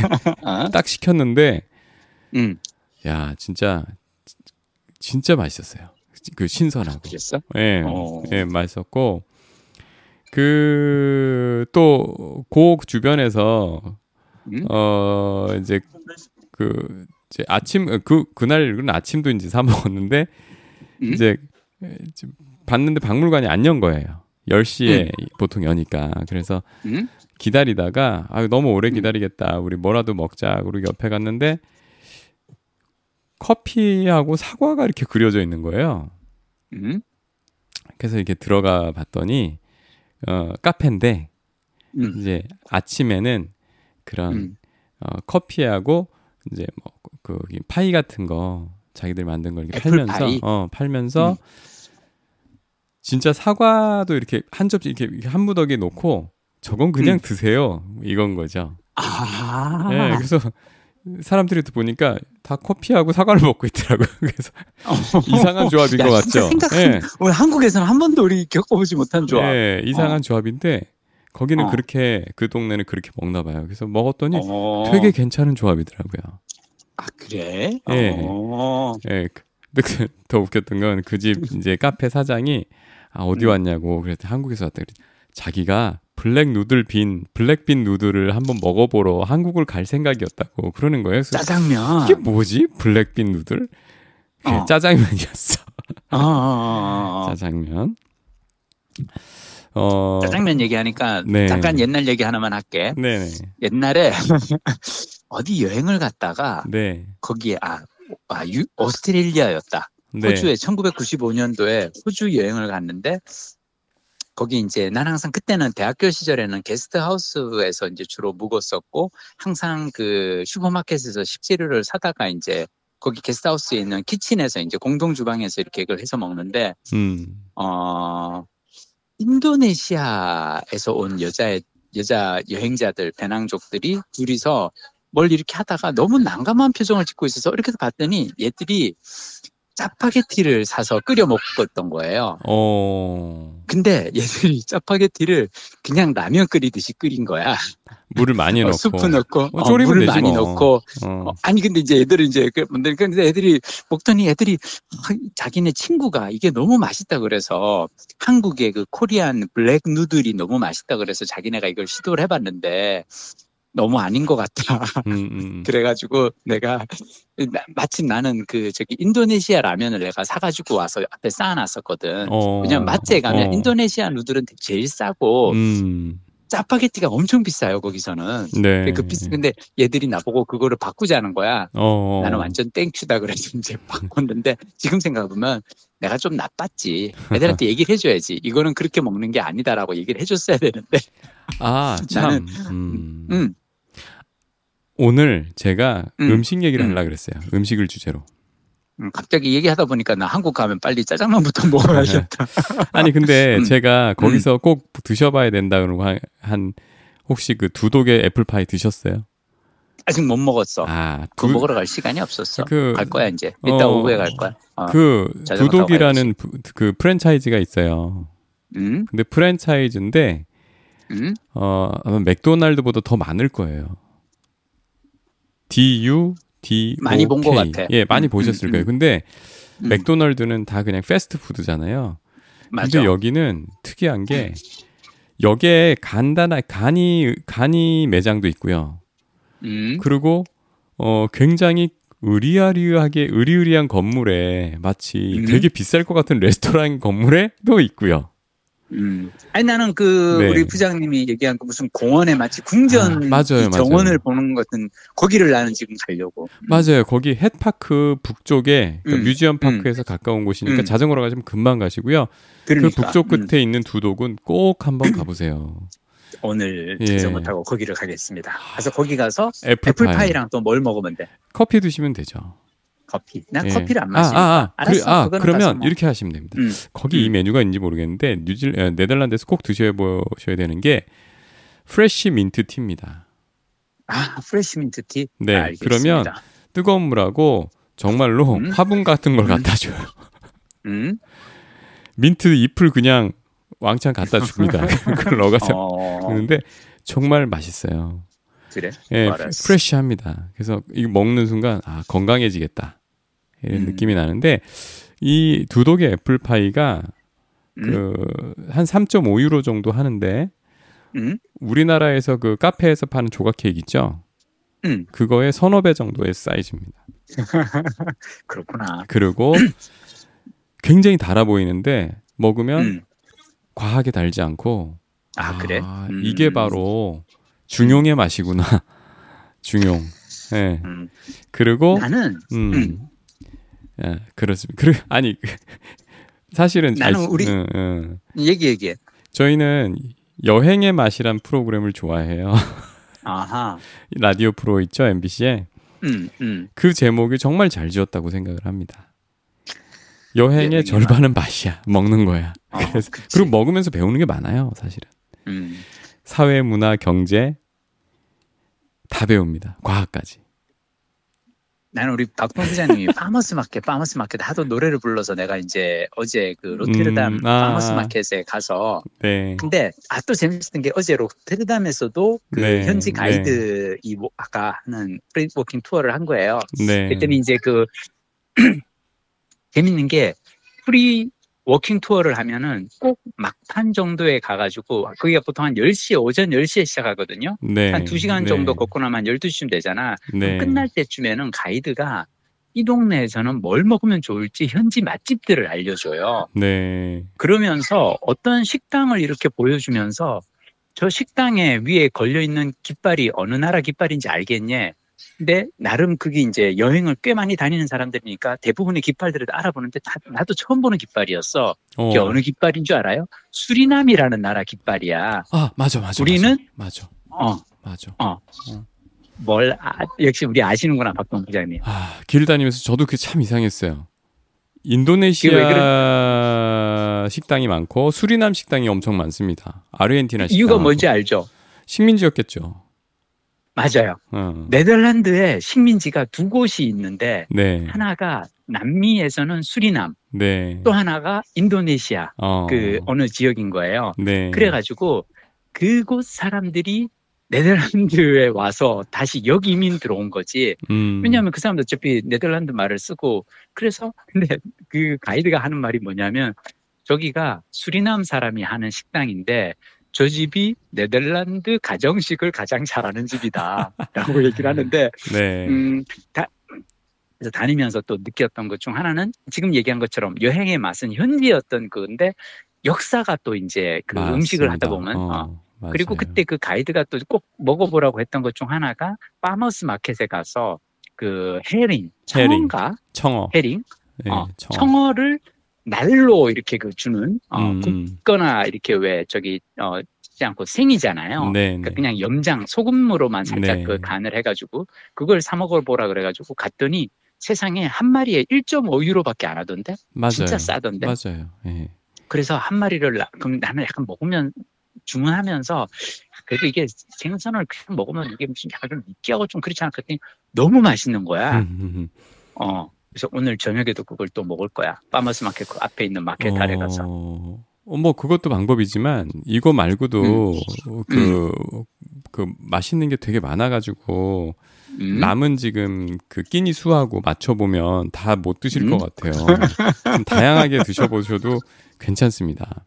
어? 딱 시켰는데, 음, 야, 진짜, 진짜 맛있었어요. 그 신선하고. 그랬어? 예, 어. 예, 맛있었고, 그, 또, 그 주변에서, 음? 어, 이제, 그, 이제 아침, 그, 그날은 아침도 이제 사 먹었는데, 음? 이제, 이제 봤는데 박물관이 안 연 거예요. 10시에 보통 여니까. 그래서 음? 기다리다가, 아, 너무 오래 기다리겠다. 우리 뭐라도 먹자. 그리고 옆에 갔는데, 커피하고 사과가 이렇게 그려져 있는 거예요. 음? 그래서 이렇게 들어가 봤더니 어 카페인데 음? 이제 아침에는 그런 음? 어 커피하고 이제 뭐 그 파이 같은 거 자기들 만든 걸 이렇게 팔면서 파이? 어 팔면서 음. 진짜 사과도 이렇게 한 접시 이렇게 한 무더기에 놓고 저건 그냥 음. 드세요 이건 거죠. 아, 예, 그래서 사람들이 또 보니까 다 커피하고 사과를 먹고 있더라고요. 그래서 이상한 조합인 야, 것 같죠. 예. 오늘 한국에서는 한 번도 우리 겪어보지 못한 조합. 예, 이상한 어. 조합인데 거기는 어. 그렇게 그 동네는 그렇게 먹나 봐요. 그래서 먹었더니 어. 되게 괜찮은 조합이더라고요. 아 그래? 예. 어. 예. 그- 근데 그- 더 웃겼던 건 그 집 이제 카페 사장이 아 어디 음. 왔냐고 그랬더니 한국에서 왔다 그랬 자기가 black noodle bean black bean noodle을 한번 먹어보러 한국을 갈 생각이었다고 그러는 거예요. 짜장면. 이게 뭐지? black bean noodle? 어. 짜장면이었어. 어, 어, 어, 어. 짜장면. 어. 짜장면 얘기하니까 네. 잠깐 옛날 얘기 하나만 할게. 네네. 옛날에 어디 여행을 갔다가 네. 거기에 아, 아 유, 오스트레일리아였다. 네. 호주에 1995년도에 호주 여행을 갔는데 거기 이제 난 항상 그때는 대학교 시절에는 게스트하우스에서 이제 주로 묵었었고 항상 그 슈퍼마켓에서 식재료를 사다가 이제 거기 게스트하우스에 있는 키친에서 이제 공동 주방에서 이렇게 그걸 해서 먹는데 음. 어 인도네시아에서 온 여자 여자 여행자들 배낭족들이 둘이서 뭘 이렇게 하다가 너무 난감한 표정을 짓고 있어서 이렇게 봤더니 얘들이 짜파게티를 사서 끓여 먹었던 거예요. 어. 근데 얘들이 짜파게티를 그냥 라면 끓이듯이 끓인 거야. 물을 많이 어, 넣고. 스프 넣고 어, 어, 물을 많이 뭐. 넣고 어. 어, 아니 근데 이제 애들이 이제 그 근데 근데 애들이 먹더니 애들이 아, 자기네 친구가 이게 너무 맛있다 그래서 한국의 그 코리안 블랙 누들이 너무 맛있다 그래서 자기네가 이걸 시도를 해봤는데 너무 아닌 것 같다. 음, 음. 그래가지고 내가 나- 마침 나는 그 저기 인도네시아 라면을 내가 사가지고 와서 앞에 쌓아놨었거든. 어. 왜냐면 마트에 가면 어. 인도네시아 누들은 제일 싸고 음. 짜파게티가 엄청 비싸요 거기서는. 네. 그 비싸 근데 얘들이 나보고 그거를 바꾸자는 거야. 어. 나는 완전 땡큐다 그래서 이제 바꿨는데 지금 생각해보면 내가 좀 나빴지. 애들한테 얘기를 해줘야지. 이거는 그렇게 먹는 게 아니다라고 얘기를 해줬어야 되는데. 아, 참. 나는- 음. 음, 오늘 제가 음. 음. 식 얘기를 음. 하려고 그랬어요. 음식을 주제로. 음, 갑자기 얘기하다 보니까 나 한국 가면 빨리 짜장면부터 먹어야겠다. 아니 근데 음. 제가 거기서 꼭 드셔봐야 된다 그러고 한, 한 혹시 그 두독의 애플파이 드셨어요? 아직 못 먹었어. 아, 두, 먹으러 갈 시간이 없었어. 그- 갈 거야 이제. 이따 어, 오후에 갈 거야. 어. 그 두독이라는 부- 그 프랜차이즈가 있어요. 음, 근데 프랜차이즈인데 음, 어 아마 맥도날드보다 더 많을 거예요. D U D O 많이 본 것 같아. 예, 많이 음, 보셨을 음, 거예요. 음. 근데 음. 맥도날드는 다 그냥 패스트푸드잖아요. 맞아. 근데 여기는 특이한 게 여기에 간단한 간이 간이 매장도 있고요. 음. 그리고 어 굉장히 의리아리하게 의리의리한 건물에 마치 음. 되게 비쌀 것 같은 레스토랑 건물에도 있고요. 음. 아니 나는 그 네. 우리 부장님이 얘기한 그 무슨 공원에 마치 궁전 아, 맞아요, 이 정원을 맞아요. 보는 것 같은 거기를 나는 지금 가려고. 맞아요. 거기 햇파크 북쪽에 그러니까 음, 뮤지엄 파크에서 가까운 곳이니까 음. 자전거로 가시면 금방 가시고요. 그러니까 그 북쪽 음, 끝에 있는 두독은 꼭 한번 가보세요. 오늘 예. 자전거 타고 거기를 가겠습니다. 그래서 거기 가서 애플파이. 애플파이랑 또 뭘 먹으면 돼? 커피 드시면 되죠. 커피. 난 예. 커피를 안 아, 마시니까. 아, 아, 알았어. 그래, 아 그러면 뭐. 이렇게 하시면 됩니다. 음. 거기 이 음. 메뉴가 있는지 모르겠는데 뉴질 어, 네덜란드에서 꼭 드셔 보셔야 되는 게 fresh mint tea입니다. 아, fresh mint tea. 네, 알겠습니다. 그러면 뜨거운 물하고 정말로 음. 화분 같은 걸 음. 갖다 줘요. 음. 민트 잎을 그냥 왕창 갖다 줍니다. 그걸 넣어서 어. 그런데 정말 맛있어요. 그래. 예, 알았어. 프레시합니다. 그래서 이거 먹는 순간 아 건강해지겠다 이런 음. 느낌이 나는데 이 두독의 애플파이가 음. 그한 3.5유로 정도 하는데 음. 우리나라에서 그 카페에서 파는 조각 케이크 있죠? 음. 그거의 서너 배 정도의 사이즈입니다. 그렇구나. 그리고 굉장히 달아 보이는데 먹으면 음. 과하게 달지 않고 아, 그래? 음. 이게 바로 중용의 맛이구나. 중용. 예. 음. 그리고 나는 음. 음. 예, 그렇습니다. 그리고 아니 사실은 나는 알- 우리- 응, 응. 얘기 얘기해. 저희는 여행의 맛이란 프로그램을 좋아해요. 아하. 라디오 프로 있죠 MBC에 음. 음. 그 제목이 정말 잘 지었다고 생각을 합니다. 여행의 여행의 절반은 맛이야. 먹는 거야. 어, 그래서 그치. 그리고 먹으면서 배우는 게 많아요, 사실은. 음. 사회, 문화, 경제 다 배웁니다. 과학까지. 나는 우리 박동 부장님이 farmers market, farmers market 하도 노래를 불러서 내가 이제 어제 그 로테르담 음, 아. 파머스 마켓에 가서 네. 근데 아 또 재밌었던 게 어제 로테르담에서도 그 네, 현지 네. 가이드 이뭐 아까 하는 free walking tour를 한 거예요. 네. 그랬더니 이제 그 재밌는 게 free walking tour를 하면은 꼭 막판 정도에 가가지고 거기가 보통 한 10시에 오전 10시에 시작하거든요. 네. 한 2시간 네. 정도 걷고 나면 한 12시쯤 되잖아. 네. 끝날 때쯤에는 가이드가 이 동네에서는 뭘 먹으면 좋을지 현지 맛집들을 알려줘요. 네. 그러면서 어떤 식당을 이렇게 보여주면서 저 식당에 위에 걸려있는 깃발이 어느 나라 깃발인지 알겠냐? 근데 나름 그게 이제 여행을 꽤 많이 다니는 사람들이니까 대부분의 깃발들을 다 알아보는데 다- 나도 처음 보는 깃발이었어. 어. 그게 어느 깃발인 줄 알아요? 수리남이라는 나라 깃발이야. 아, 맞아, 맞아. 우리는 맞아. 어, 맞아. 뭘, 아, 역시 우리 아시는구나, 박동 부장님. 아, 길 다니면서 저도 그게 참 이상했어요. 인도네시아 식당이 많고 수리남 식당이 엄청 많습니다. 아르헨티나 식당. 이유가 뭔지 알죠? 식민지였겠죠. 맞아요. 어. 네덜란드에 식민지가 두 곳이 있는데 네. 하나가 남미에서는 수리남, 네. 또 하나가 인도네시아 어. 그 어느 지역인 거예요. 네. 그래가지고 그곳 사람들이 네덜란드에 와서 다시 역이민 들어온 거지. 음. 왜냐하면 그 사람도 어차피 네덜란드 말을 쓰고 그래서 근데 그 가이드가 하는 말이 뭐냐면 저기가 수리남 사람이 하는 식당인데 저 집이 네덜란드 가정식을 가장 잘하는 집이다라고 얘기를 하는데 네. 음, 다, 그래서 다니면서 또 느꼈던 것 중 하나는 지금 얘기한 것처럼 여행의 맛은 어떤 그건데 역사가 또 이제 그 음식을 하다 맞습니다. 보면 어, 어. 그리고 그때 그 가이드가 또 꼭 먹어보라고 했던 것 중 하나가 파머스 마켓에 가서 그 herring, 청어인가? 청어. herring? 네, 어, 청어. 청어를 날로 이렇게 그 주는 어, 음. 굽거나 이렇게 왜 저기 어지 않고 생이잖아요. 네, 그러니까 네. 그냥 염장 소금으로만 살짝 네. 그 간을 해가지고 그걸 사 먹어보라 그래가지고 갔더니 세상에 한 마리에 1.5유로밖에 안 하던데 맞아요. 진짜 싸던데 맞아요. 예. 그래서 한 마리를 나- 그럼 나는 약간 먹으면 주문하면서 그래도 이게 생선을 그냥 먹으면 이게 무슨 약간 좀 느끼하고 좀 그렇지 않아 그랬더니 너무 맛있는 거야 음, 음, 음. 어 그래서 오늘 저녁에도 그걸 또 먹을 거야 farmers market 그 앞에 있는 마켓 아래 가서 어, 어, 뭐 그것도 방법이지만 이거 말고도 음. 그, 그 맛있는 게 되게 많아가지고 음. 남은 지금 그 끼니 수하고 맞춰보면 다 못 드실 음. 것 같아요. 좀 다양하게 드셔보셔도 괜찮습니다.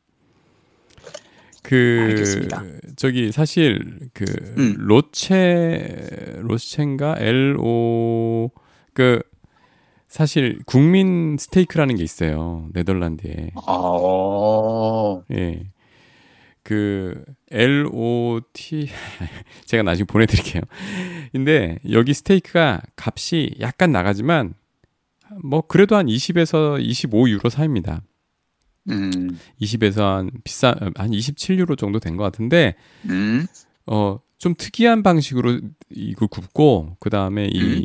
그 알겠습니다. 저기 사실 그 음. 로체 로체인가 L O 그 사실 국민 스테이크라는 게 있어요 네덜란드에 어. 예. 그 L O T 제가 나중에 보내 드릴게요. 근데 여기 스테이크가 값이 약간 나가지만 뭐 그래도 한 20에서 25 유로 사입니다. 음. 20에서 한 비싸 한 27유로 정도 된 것 같은데 음. 어좀 특이한 방식으로 이거 굽고 그 다음에 이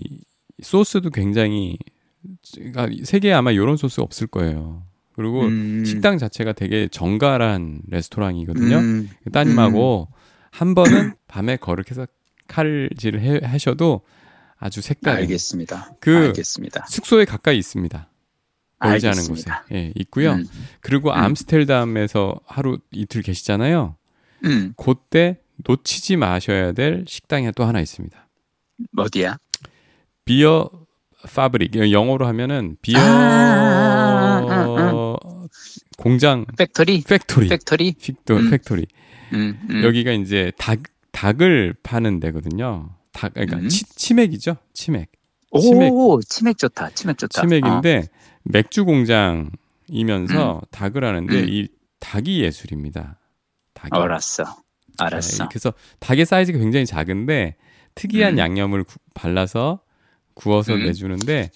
소스도 굉장히 그러니까 세계에 아마 이런 소스 없을 거예요. 그리고 음. 식당 자체가 되게 정갈한 레스토랑이거든요. 음. 따님하고 한 번은 밤에 거룩해서 칼질을 해, 하셔도 아주 색다른 알겠습니다. 그 알겠습니다. 숙소에 가까이 있습니다. 멀지 않은 곳에. 예, 있고요. 음. 그리고 음. 암스테르담에서 하루 이틀 계시잖아요. 음. 그때 놓치지 마셔야 될 식당이 또 하나 있습니다. 어디야? Bierfabriek 영어로 하면은 비어 아, 아, 공장 factory? factory factory? factory 음. factory 음. 음. 여기가 이제 닭 닭을 파는 데거든요. 닭 그러니까 음. 치, 치맥이죠. 치맥. 오, 치맥. 치맥 좋다. 치맥 좋다. 치맥인데 맥주 공장이면서 닭을 하는데 음. 이 닭이 예술입니다. 닭이. 어, 알았어. 알았어. 네, 그래서 닭의 사이즈가 굉장히 작은데 특이한 음. 양념을 구- 발라서 구워서 음. 내주는데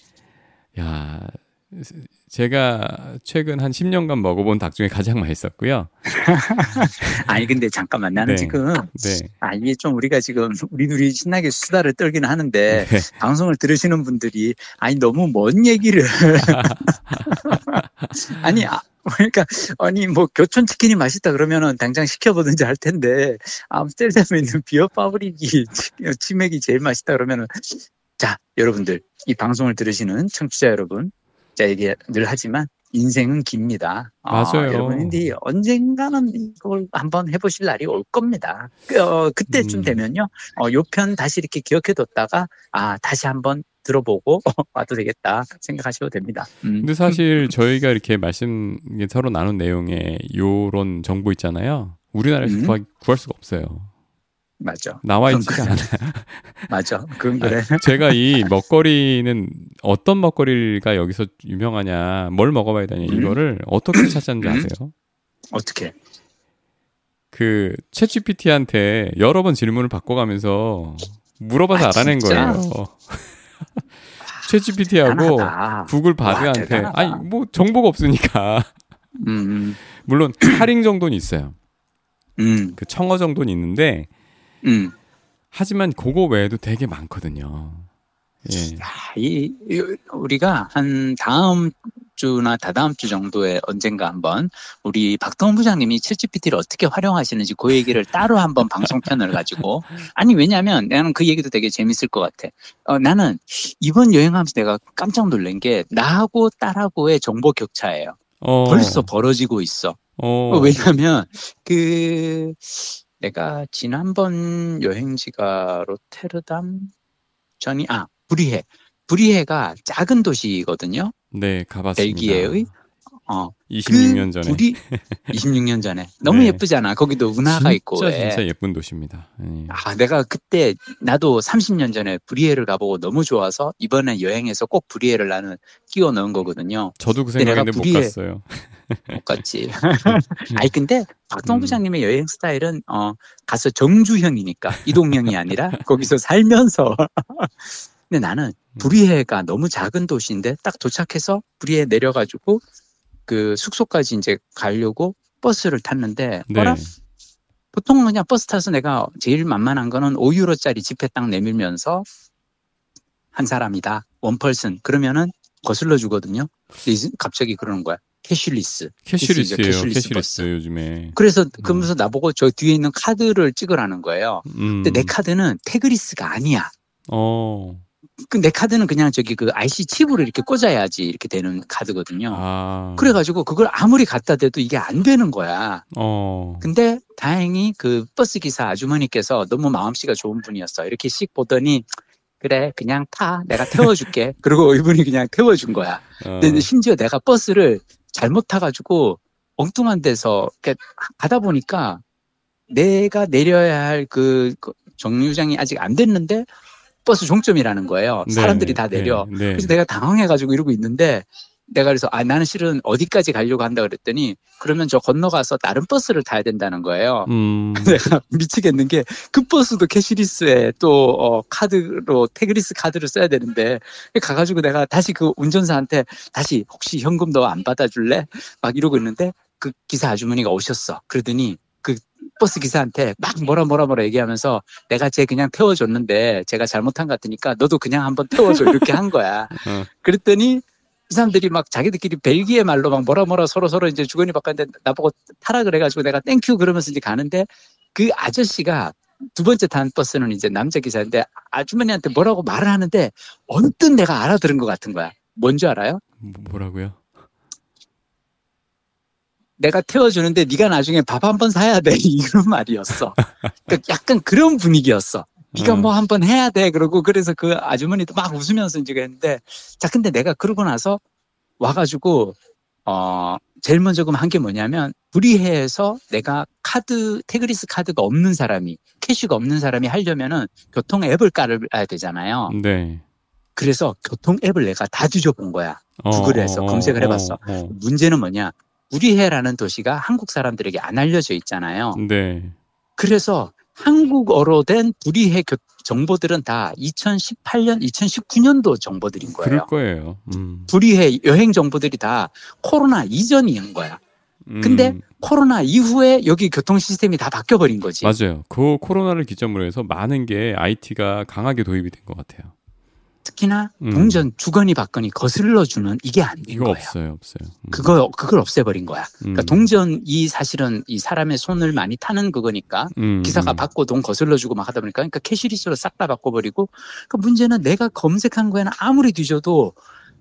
야 제가 최근 한 10년간 먹어본 닭 중에 가장 맛있었고요. 아니 근데 잠깐만 나는 네. 지금 네. 아 이게 좀 우리가 지금 우리 둘이 신나게 수다를 떨기는 하는데 네. 방송을 들으시는 분들이 아니 너무 먼 얘기를 아니 아, 그러니까 아니 뭐 교촌 치킨이 맛있다 그러면은 당장 시켜보든지 할 텐데 암스테르담에 있는 비어 파브릭이 치맥이 제일 맛있다 그러면은 자 여러분들 이 방송을 들으시는 청취자 여러분 자 이게 늘 하지만 인생은 깁니다. 어, 맞아요. 여러분이 언젠가는 이걸 한번 해보실 날이 올 겁니다. 그, 어, 그때쯤 음. 되면요, 어, 요편 다시 이렇게 기억해뒀다가 아 다시 한번 들어보고 와도 되겠다 생각하셔도 됩니다. 음. 근데 사실 저희가 이렇게 말씀 서로 나눈 내용에 요런 정보 있잖아요. 우리나라에서 음. 구할 수가 없어요. 맞아, 나와 있지가 그래. 않아요. 맞아, 그건 그래. 제가 이 먹거리는 어떤 먹거리가 여기서 유명하냐, 뭘 먹어봐야 되냐 음. 이거를 어떻게 찾았는지 음. 아세요? 어떻게? 그 챗GPT한테 여러 번 질문을 바꿔가면서 물어봐서 아, 알아낸 진짜? 거예요. 챗GPT하고 대단하다. 구글 바드한테. 아니 뭐 정보가 없으니까 음, 물론 카링 정도는 있어요. 음, 그 청어 정도는 있는데 음. 하지만 그거 외에도 되게 많거든요. 예. 야, 이, 이 우리가 한 다음 주나 다다음 주 정도에 언젠가 한번 우리 박동훈 부장님이 챗GPT를 어떻게 활용하시는지 그 얘기를 따로 한번 방송편을 가지고 아니 왜냐하면 나는 그 얘기도 되게 재밌을 것 같아. 어, 나는 이번 여행하면서 내가 깜짝 놀란 게 나하고 딸하고의 정보 격차예요. 어, 벌써 벌어지고 있어. 어, 왜냐하면 그 내가 지난번 여행지가 로테르담 전이 아 브리헤 브리헤가 작은 도시거든요. 네 가봤습니다. 벨기에의 어 26년 그 전에 브리 26년 전에 너무 네. 예쁘잖아. 거기도 운하가 진짜 있고 왜. 진짜 예쁜 도시입니다. 예. 아, 내가 그때 나도 30년 전에 브리헤를 가보고 너무 좋아서 이번에 여행에서 꼭 브리헤를 나는 끼워 넣은 거거든요. 저도 그 생각인데 못 브리에- 갔어요. 못 갔지. 아니 근데 박동 음. 부장님의 여행 스타일은 어 가서 정주형이니까 이동형이 아니라 거기서 살면서. 근데 나는 음. 브리헤가 너무 작은 도시인데 딱 도착해서 브리헤 내려가지고 그 숙소까지 이제 가려고 버스를 탔는데 네. 어라? 보통 그냥 버스 타서 내가 제일 만만한 거는 5유로짜리 지폐 딱 내밀면서 한 사람이다 one person 그러면은 거슬러 주거든요. 근데 갑자기 그러는 거야. cashless. cashless bus. 요즘에. 그래서 그러면서 나보고 저 뒤에 있는 카드를 찍으라는 거예요. 음. 근데 내 카드는 tagless가 아니야. 어. 그 내 카드는 그냥 저기 그 IC 칩으로 이렇게 꽂아야지 이렇게 되는 카드거든요. 아. 그래가지고 그걸 아무리 갖다 대도 이게 안 되는 거야. 어. 근데 다행히 그 버스 기사 아주머니께서 너무 마음씨가 좋은 분이었어. 이렇게 씩 보더니 그래 그냥 타 내가 태워줄게 그리고 이분이 그냥 태워준 거야 어, 근데 심지어 내가 버스를 잘못 타가지고 엉뚱한 데서 이렇게 가다 보니까 내가 내려야 할 그 정류장이 아직 안 됐는데 버스 종점이라는 거예요. 네, 사람들이 네, 다 내려. 네, 네. 그래서 내가 당황해가지고 이러고 있는데 내가 그래서 아 나는 실은 어디까지 가려고 한다 그랬더니 그러면 저 건너가서 다른 버스를 타야 된다는 거예요. 음, 내가 미치겠는 게 그 버스도 cashless에 또 어, 카드로 tagless 카드를 써야 되는데 가가지고 내가 다시 그 운전사한테 다시 혹시 현금 너 안 받아줄래? 막 이러고 있는데 그 기사 아주머니가 오셨어. 그러더니 그 버스 기사한테 막 뭐라 뭐라 뭐라 얘기하면서 내가 쟤 그냥 태워줬는데 제가 잘못한 것 같으니까 너도 그냥 한번 태워줘 이렇게 한 거야. 어. 그랬더니 이 사람들이 막 자기들끼리 벨기에 말로 막 뭐라 뭐라 서로 서로 이제 주거니 바꿨는데 나보고 타라 그래가지고 내가 thank you 그러면서 이제 가는데 그 아저씨가 두 번째 탄 버스는 이제 남자 기사인데 아주머니한테 뭐라고 말을 하는데 언뜻 내가 알아들은 것 같은 거야. 뭔지 알아요? 뭐- 뭐라고요? 내가 태워주는데 네가 나중에 밥 한 번 사야 돼 이런 말이었어. 그러니까 약간 그런 분위기였어. 네가 어. 뭐한번 해야 돼 그러고 그래서 그 아주머니도 막 웃으면서 이제 했는데 자 근데 내가 그러고 나서 와가지고 어 제일 먼저 그럼 한 게 뭐냐면 불의해에서 내가 카드 태그리스 카드가 없는 사람이 캐시가 없는 사람이 하려면은 교통 앱을 깔아야 되잖아요. 네. 그래서 교통 앱을 내가 다 뒤져본 거야. 어, 구글에서 어, 검색을 어, 해봤어. 어, 문제는 뭐냐? 우리해라는 도시가 한국 사람들에게 안 알려져 있잖아요. 어. 네. 그래서 한국어로 된 불의해 교- 정보들은 다 2018년, 2019년도 정보들인 그럴 거예요. 거예요. 음. 불의해 여행 정보들이 다 코로나 이전인 거야. 근데 음, 코로나 이후에 여기 교통 시스템이 다 바뀌어 버린 거지. 맞아요. 그 코로나를 기점으로 해서 많은 게 IT가 강하게 도입이 된 것 같아요. 특히나 음. 동전 주거니 받거니 거슬러 주는 이게 안 된 거예요. 없어요, 없어요. 음. 그거 그걸 없애버린 거야. 그러니까 음. 동전이 사실은 이 사람의 손을 많이 타는 그거니까 음, 기사가 음. 받고 돈 거슬러 주고 막 하다 보니까 그러니까 캐시리스로 싹 다 바꿔버리고 그 문제는 내가 검색한 거에는 아무리 뒤져도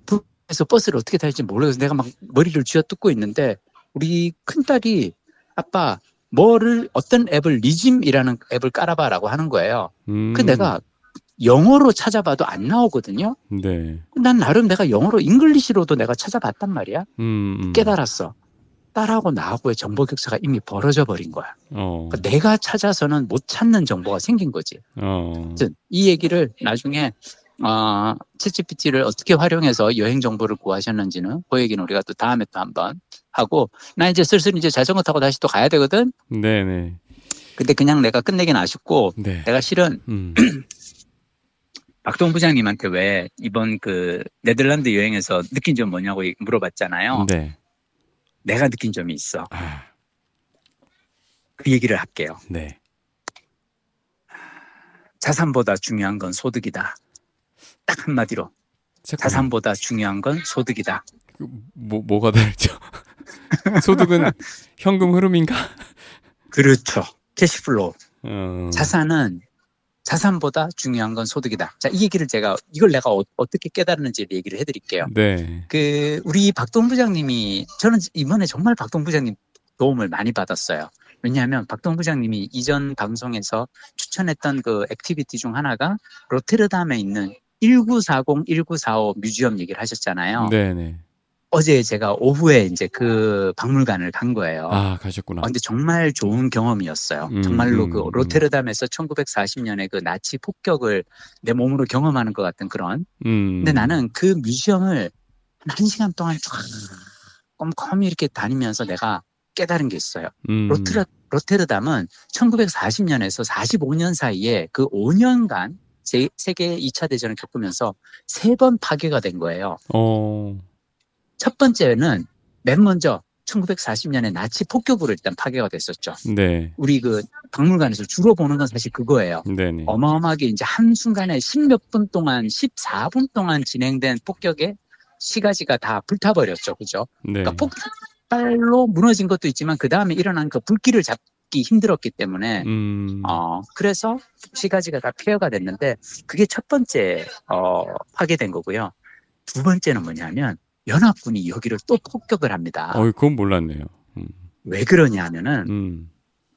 북에서 버스를 어떻게 탈지 모르겠어 내가 막 머리를 쥐어뜯고 있는데 우리 큰 딸이 아빠 뭐를 어떤 앱을 리짐이라는 앱을 깔아봐라고 하는 거예요. 음. 그 내가 영어로 찾아봐도 안 나오거든요. 네. 난 나름 내가 영어로 English로도 내가 찾아봤단 말이야. 음, 음. 깨달았어. 딸하고 나하고의 정보 격차가 이미 벌어져 버린 거야. 어. 그러니까 내가 찾아서는 못 찾는 정보가 생긴 거지. 어. 이 얘기를 나중에 어, 챗GPT를 어떻게 활용해서 여행 정보를 구하셨는지는 그 얘기는 우리가 또 다음에 또 한번 하고 나 이제 슬슬 이제 자전거 타고 다시 또 가야 되거든. 네, 네. 근데 그냥 내가 끝내긴 아쉽고 네. 내가 실은 음. 박동 부장님한테 왜 이번 그 네덜란드 여행에서 느낀 점 뭐냐고 물어봤잖아요. 네. 내가 느낀 점이 있어. 아, 그 얘기를 할게요. 네. 자산보다 중요한 건 소득이다. 딱 한마디로 잠깐만. 자산보다 중요한 건 소득이다. 그, 뭐 뭐가 다르죠? 소득은 현금 흐름인가? 그렇죠. cash flow. 어. 자산은 자산보다 중요한 건 소득이다. 자, 이 얘기를 제가 이걸 내가 어, 떻게 깨달았는지 얘기를 해드릴게요. 네. 그 우리 박동 부장님이 저는 이번에 정말 박동 부장님 도움을 많이 받았어요. 왜냐하면 박동 부장님이 이전 방송에서 추천했던 그 activity 중 하나가 로테르담에 있는 1940, 1945 museum 얘기를 하셨잖아요. 네, 네. 어제 제가 오후에 이제 그 박물관을 간 거예요. 아, 가셨구나. 아, 근데 정말 좋은 경험이었어요. 음, 정말로 음, 그 음. 로테르담에서 1940년에 그 나치 폭격을 내 몸으로 경험하는 것 같은 그런. 음. 근데 나는 그 museum을 한 1시간 동안 쫙 꼼꼼히 이렇게 다니면서 내가 깨달은 게 있어요. 음. 로테르, 로테르담은 1940년에서 45년 사이에 그 5년간 제, 세계 2차 대전을 겪으면서 세 번 파괴가 된 거예요. 어. 첫 번째는 맨 먼저 1940년에 나치 폭격으로 일단 파괴가 됐었죠. 네. 우리 그 박물관에서 주로 보는 건 사실 그거예요. 네, 네. 어마어마하게 이제 한순간에 십몇 분 동안, 14분 동안 진행된 폭격에 시가지가 다 불타버렸죠. 그죠? 네. 그러니까 폭발로 무너진 것도 있지만 그 다음에 일어난 그 불길을 잡기 힘들었기 때문에 음. 어, 그래서 시가지가 다 폐허가 됐는데 그게 첫 번째 어, 파괴된 거고요. 두 번째는 뭐냐면 연합군이 여기를 또 폭격을 합니다. 어, 그건 몰랐네요. 음. 왜 그러냐 하면은 음.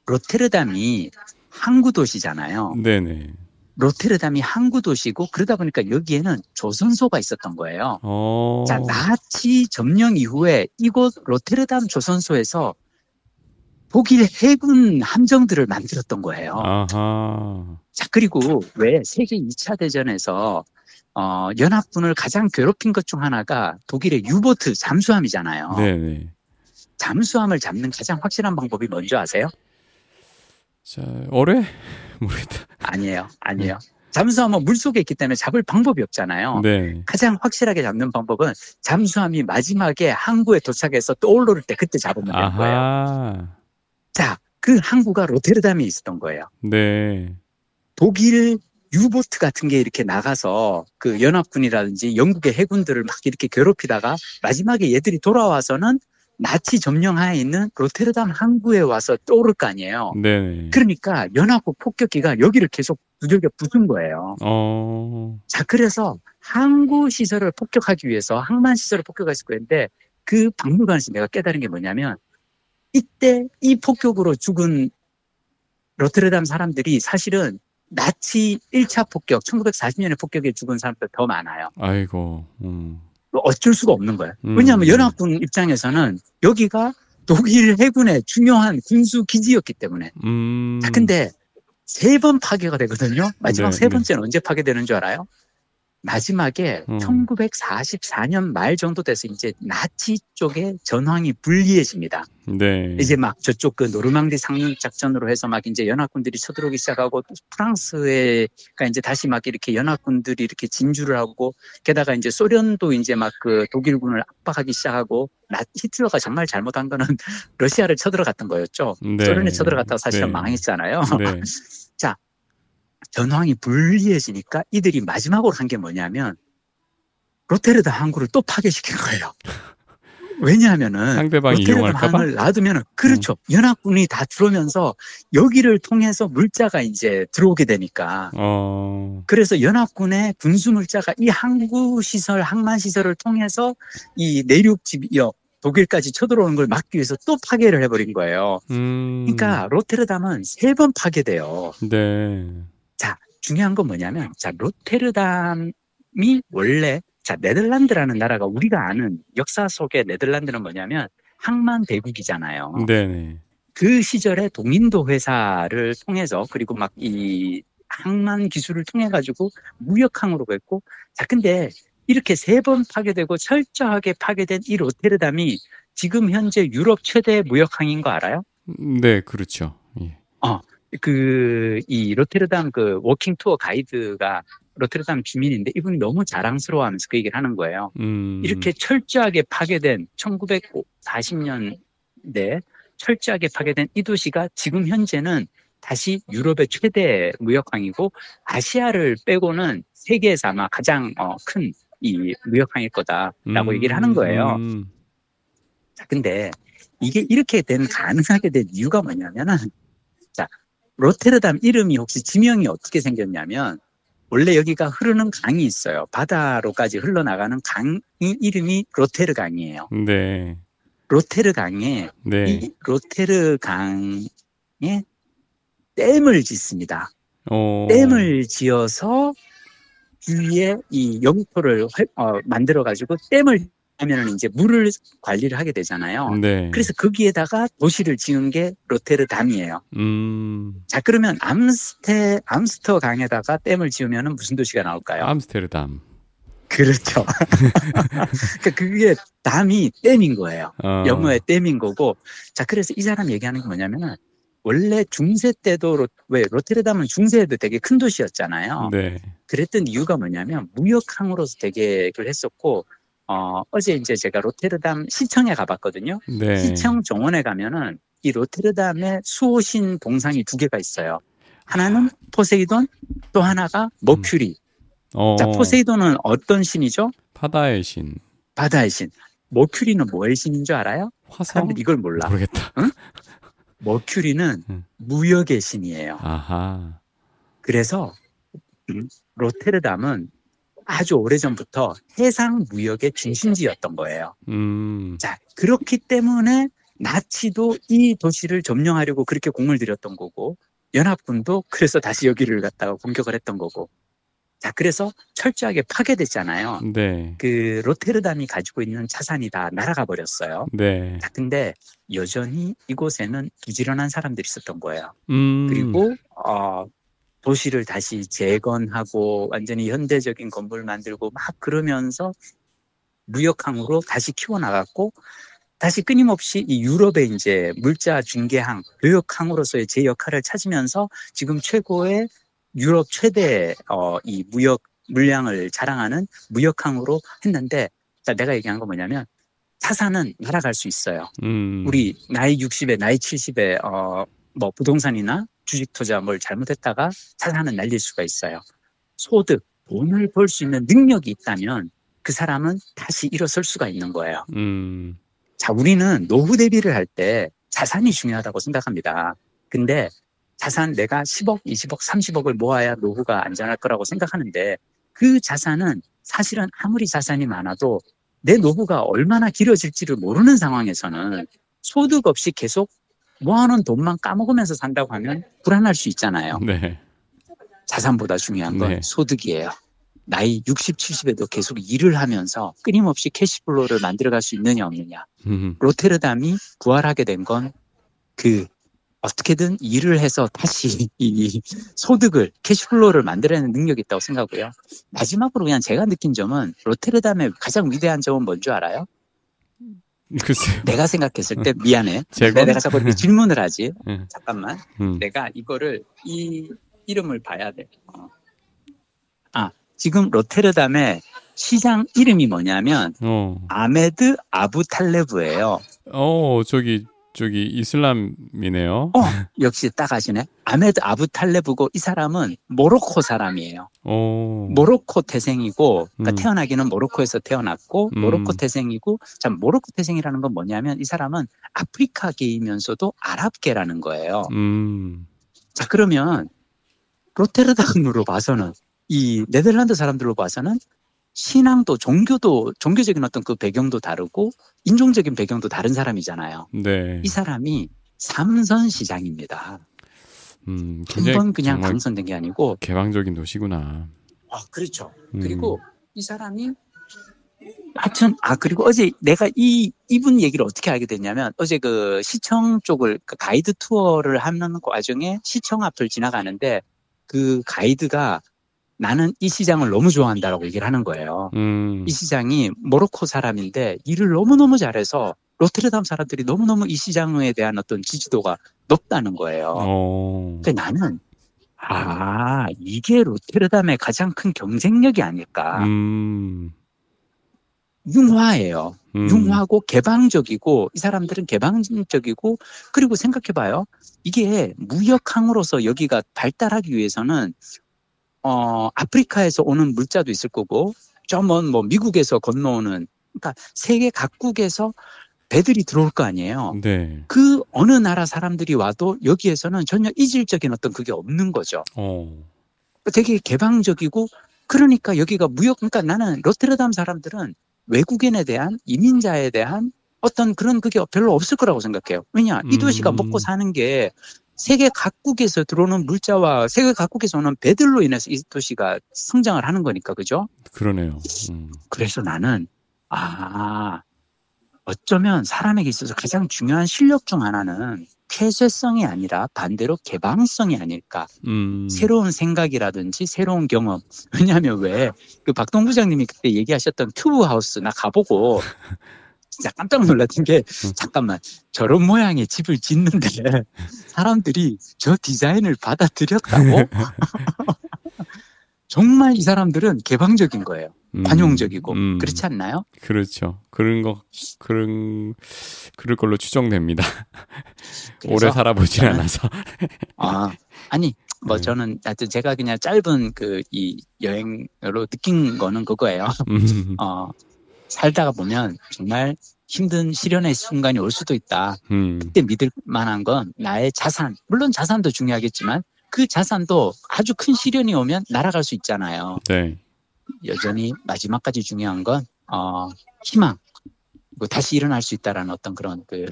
로테르담이 항구 도시잖아요. 네, 네. 로테르담이 항구 도시고 그러다 보니까 여기에는 조선소가 있었던 거예요. 어. 자, 나치 점령 이후에 이곳 로테르담 조선소에서 독일 해군 함정들을 만들었던 거예요. 아하. 자, 그리고 왜 세계 2차 대전에서 어, 연합군을 가장 괴롭힌 것 중 하나가 독일의 유보트 잠수함이잖아요. 네네. 잠수함을 잡는 가장 확실한 방법이 뭔지 아세요? 자, 어뢰? 모르겠다. 아니에요. 아니에요. 잠수함은 물 속에 있기 때문에 잡을 방법이 없잖아요. 네. 가장 확실하게 잡는 방법은 잠수함이 마지막에 항구에 도착해서 떠오를 때 그때 잡으면 되는 거예요. 아하. 자, 그 항구가 로테르담에 있었던 거예요. 네. 독일 유보트 같은 게 이렇게 나가서 그 연합군이라든지 영국의 해군들을 막 이렇게 괴롭히다가 마지막에 얘들이 돌아와서는 나치 점령하에 있는 로테르담 항구에 와서 떠오를 거 아니에요. 네네. 그러니까 연합국 폭격기가 여기를 계속 두들겨 부순 거예요. 어. 자, 그래서 항구 시설을 폭격하기 위해서 항만 시설을 폭격했을 거였는데 그 박물관에서 내가 깨달은 게 뭐냐면 이때 이 폭격으로 죽은 로테르담 사람들이 사실은 나치 1차 폭격, 1940년에 폭격에 죽은 사람들 더 많아요. 아이고. 음. 어쩔 수가 없는 거예요. 음. 왜냐하면 연합군 입장에서는 여기가 독일 해군의 중요한 군수 기지였기 때문에. 음. 자, 근데 세 번 파괴가 되거든요. 마지막 네, 세 번째는 언제 파괴되는 줄 알아요? 마지막에 음. 1944년 말 정도 돼서 이제 나치 쪽에 전황이 불리해집니다. 네. 이제 막 저쪽 그 노르망디 상륙 작전으로 해서 막 이제 연합군들이 쳐들어오기 시작하고 프랑스에가 이제 다시 막 이렇게 연합군들이 이렇게 진주를 하고 게다가 이제 소련도 이제 막 그 독일군을 압박하기 시작하고 나 히틀러가 정말 잘못한 거는 러시아를 쳐들어갔던 거였죠. 네. 소련에 쳐들어갔다가 사실은 네. 망했잖아요. 네. 전황이 불리해지니까 이들이 마지막으로 한 게 뭐냐면 로테르담 항구를 또 파괴시킨 거예요. 왜냐하면은 상대방이 이용할까봐? 항을 놔두면 그렇죠. 음. 연합군이 다 들어오면서 여기를 통해서 물자가 이제 들어오게 되니까 어. 그래서 연합군의 군수 물자가 이 항구 시설, 항만 시설을 통해서 이 내륙 지역 독일까지 쳐들어오는 걸 막기 위해서 또 파괴를 해버린 거예요. 음. 그러니까 로테르담은 세 번 파괴돼요. 네. 중요한 건 뭐냐면, 자, 로테르담이 원래, 자, 네덜란드라는 나라가 우리가 아는 역사 속의 네덜란드는 뭐냐면, 항만 대국이잖아요. 네네. 그 시절에 동인도 회사를 통해서, 그리고 막 이 항만 기술을 통해가지고 무역항으로 했고, 자, 근데 이렇게 세 번 파괴되고 철저하게 파괴된 이 로테르담이 지금 현재 유럽 최대 무역항인 거 알아요? 네, 그렇죠. 예. 그, 이 로테르담 그 walking tour 가이드가 로테르담 주민인데 이분이 너무 자랑스러워하면서 그 얘기를 하는 거예요. 음. 이렇게 철저하게 파괴된 1940년대 철저하게 파괴된 이 도시가 지금 현재는 다시 유럽의 최대 무역항이고 아시아를 빼고는 세계에서 아마 가장 어, 큰 이 무역항일 거다라고 음, 얘기를 하는 거예요. 음. 자, 근데 이게 이렇게 된 가능하게 된 이유가 뭐냐면은 자, 로테르담 이름이 혹시 지명이 어떻게 생겼냐면 원래 여기가 흐르는 강이 있어요. 바다로까지 흘러나가는 강 이름이 로테르 강이에요. 네. 로테르 강에 네. 이 로테르 강에 댐을 짓습니다. 어. 댐을 지어서 주위에 이 영토를 활- 어, 만들어 가지고 댐을 하면은 이제 물을 관리를 하게 되잖아요. 네. 그래서 거기에다가 도시를 지은 게 로테르담이에요. 음. 자, 그러면 암스테, 암스터 강에다가 댐을 지으면 무슨 도시가 나올까요? 암스테르담. 그렇죠. 그러니까 그게 담이 댐인 거예요. 어. 영어의 댐인 거고. 자, 그래서 이 사람 얘기하는 게 뭐냐면은 원래 중세 때도 로, 왜 로테르담은 중세에도 되게 큰 도시였잖아요. 네. 그랬던 이유가 뭐냐면 무역항으로서 되게 했었고 어, 어제 이제 제가 로테르담 시청에 가봤거든요. 네. 시청 정원에 가면은 이 로테르담의 수호신 동상이 두 개가 있어요. 하나는 포세이돈, 또 하나가 머큐리. 어. 자, 포세이돈은 어떤 신이죠? 바다의 신. 바다의 신. 머큐리는 뭐의 신인 줄 알아요? 화성? 사람들이 이걸 몰라. 모르겠다. 머큐리는 음. 무역의 신이에요. 아하. 그래서 음, 로테르담은 아주 오래전부터 해상 무역의 중심지였던 거예요. 음. 자, 그렇기 때문에 나치도 이 도시를 점령하려고 그렇게 공을 들였던 거고, 연합군도 그래서 다시 여기를 갖다가 공격을 했던 거고. 자, 그래서 철저하게 파괴됐잖아요. 네. 그 로테르담이 가지고 있는 자산이 다 날아가 버렸어요. 네. 자, 근데 여전히 이곳에는 부지런한 사람들이 있었던 거예요. 음. 그리고 어, 도시를 다시 재건하고 완전히 현대적인 건물 만들고 막 그러면서 무역항으로 다시 키워나갔고 다시 끊임없이 이 유럽의 이제 물자 중개항, 교역항으로서의 제 역할을 찾으면서 지금 최고의 유럽 최대 어, 이 무역 물량을 자랑하는 무역항으로 했는데 자 내가 얘기한 건 뭐냐면 자산은 날아갈 수 있어요. 음. 우리 나이 60에 나이 70에 어 뭐 부동산이나 주식 투자 뭘 잘못했다가 자산은 날릴 수가 있어요. 소득, 돈을 벌 수 있는 능력이 있다면 그 사람은 다시 일어설 수가 있는 거예요. 음. 자, 우리는 노후 대비를 할 때 자산이 중요하다고 생각합니다. 근데 자산 내가 10억, 20억, 30억을 모아야 노후가 안전할 거라고 생각하는데 그 자산은 사실은 아무리 자산이 많아도 내 노후가 얼마나 길어질지를 모르는 상황에서는 소득 없이 계속 모아놓은 돈만 까먹으면서 산다고 하면 불안할 수 있잖아요. 네. 자산보다 중요한 건 네. 소득이에요. 나이 60, 70에도 계속 일을 하면서 끊임없이 cash flow를 만들어갈 수 있느냐 없느냐. 음. 로테르담이 부활하게 된 건 그 어떻게든 일을 해서 다시 이 소득을 cash flow를 만들어내는 능력이 있다고 생각하고요. 마지막으로 그냥 제가 느낀 점은 로테르담의 가장 위대한 점은 뭔 줄 알아요? 글쎄요. 내가 생각했을 때 미안해. 재건? 내가 자꾸 이렇게 질문을 하지. 네. 잠깐만. 음. 내가 이거를 이 이름을 봐야 돼. 어. 아 지금 로테르담의 시장 이름이 뭐냐면 어. 아메드 아부탈레브예요. 어, 저기 저기 이슬람이네요. 어, 역시 딱 아시네. 아메드 아부탈레브고 이 사람은 모로코 사람이에요. 어. 모로코 태생이고, 그러니까 음. 태어나기는 모로코에서 태어났고, 음. 모로코 태생이고, 참 모로코 태생이라는 건 뭐냐면 이 사람은 아프리카계이면서도 아랍계라는 거예요. 음. 자 그러면 로테르담으로 봐서는 이 네덜란드 사람들로 봐서는 신앙도 종교도 종교적인 어떤 그 배경도 다르고 인종적인 배경도 다른 사람이잖아요. 네. 이 사람이 삼선 시장입니다. 음. 한 굉장히 번 그냥 당선된 게 아니고 개방적인 도시구나. 아 그렇죠. 음. 그리고 이 사람이 하여튼 아 그리고 어제 내가 이 이분 얘기를 어떻게 알게 됐냐면 어제 그 시청 쪽을 그 가이드 투어를 하는 과정에 시청 앞을 지나가는데 그 가이드가 나는 이 시장을 너무 좋아한다라고 얘기를 하는 거예요. 음. 이 시장이 모로코 사람인데 일을 너무너무 잘해서 로테르담 사람들이 너무너무 이 시장에 대한 어떤 지지도가 높다는 거예요. 어. 그 나는 아 이게 로테르담의 가장 큰 경쟁력이 아닐까. 음. 융화예요. 음. 융화고 개방적이고 이 사람들은 개방적이고 그리고 생각해봐요. 이게 무역항으로서 여기가 발달하기 위해서는 어 아프리카에서 오는 물자도 있을 거고 좀먼 뭐 미국에서 건너오는 그러니까 세계 각국에서 배들이 들어올 거 아니에요. 네. 그 어느 나라 사람들이 와도 여기에서는 전혀 이질적인 어떤 그게 없는 거죠. 어. 되게 개방적이고 그러니까 여기가 무역 그러니까 나는 로테르담 사람들은 외국인에 대한 이민자에 대한 어떤 그런 그게 별로 없을 거라고 생각해요. 왜냐 이 도시가 음. 먹고 사는 게 세계 각국에서 들어오는 물자와 세계 각국에서 오는 배들로 인해서 이 도시가 성장을 하는 거니까 그죠? 그러네요. 음. 그래서 나는 아 어쩌면 사람에게 있어서 가장 중요한 실력 중 하나는 폐쇄성이 아니라 반대로 개방성이 아닐까. 음. 새로운 생각이라든지 새로운 경험. 왜냐하면 왜 그 박동 부장님이 그때 얘기하셨던 튜브 하우스 나 가보고 진짜 깜짝 놀랐던 게 잠깐만 저런 모양의 집을 짓는데 사람들이 저 디자인을 받아들였다고? 정말 이 사람들은 개방적인 거예요. 음. 관용적이고 음. 그렇지 않나요? 그렇죠. 그런 거 그런 그럴 걸로 추정됩니다. 오래 살아보질 저는- 않아서. 아 아니 뭐 네. 저는 하여튼 제가 그냥 짧은 그 이 여행으로 느낀 거는 그거예요. 음. 어, 살다가 보면 정말 힘든 시련의 순간이 올 수도 있다. 음. 그때 믿을 만한 건 나의 자산. 물론 자산도 중요하겠지만 그 자산도 아주 큰 시련이 오면 날아갈 수 있잖아요. 네. 여전히 마지막까지 중요한 건 어, 희망. 그리고 다시 일어날 수 있다라는 어떤 그런 그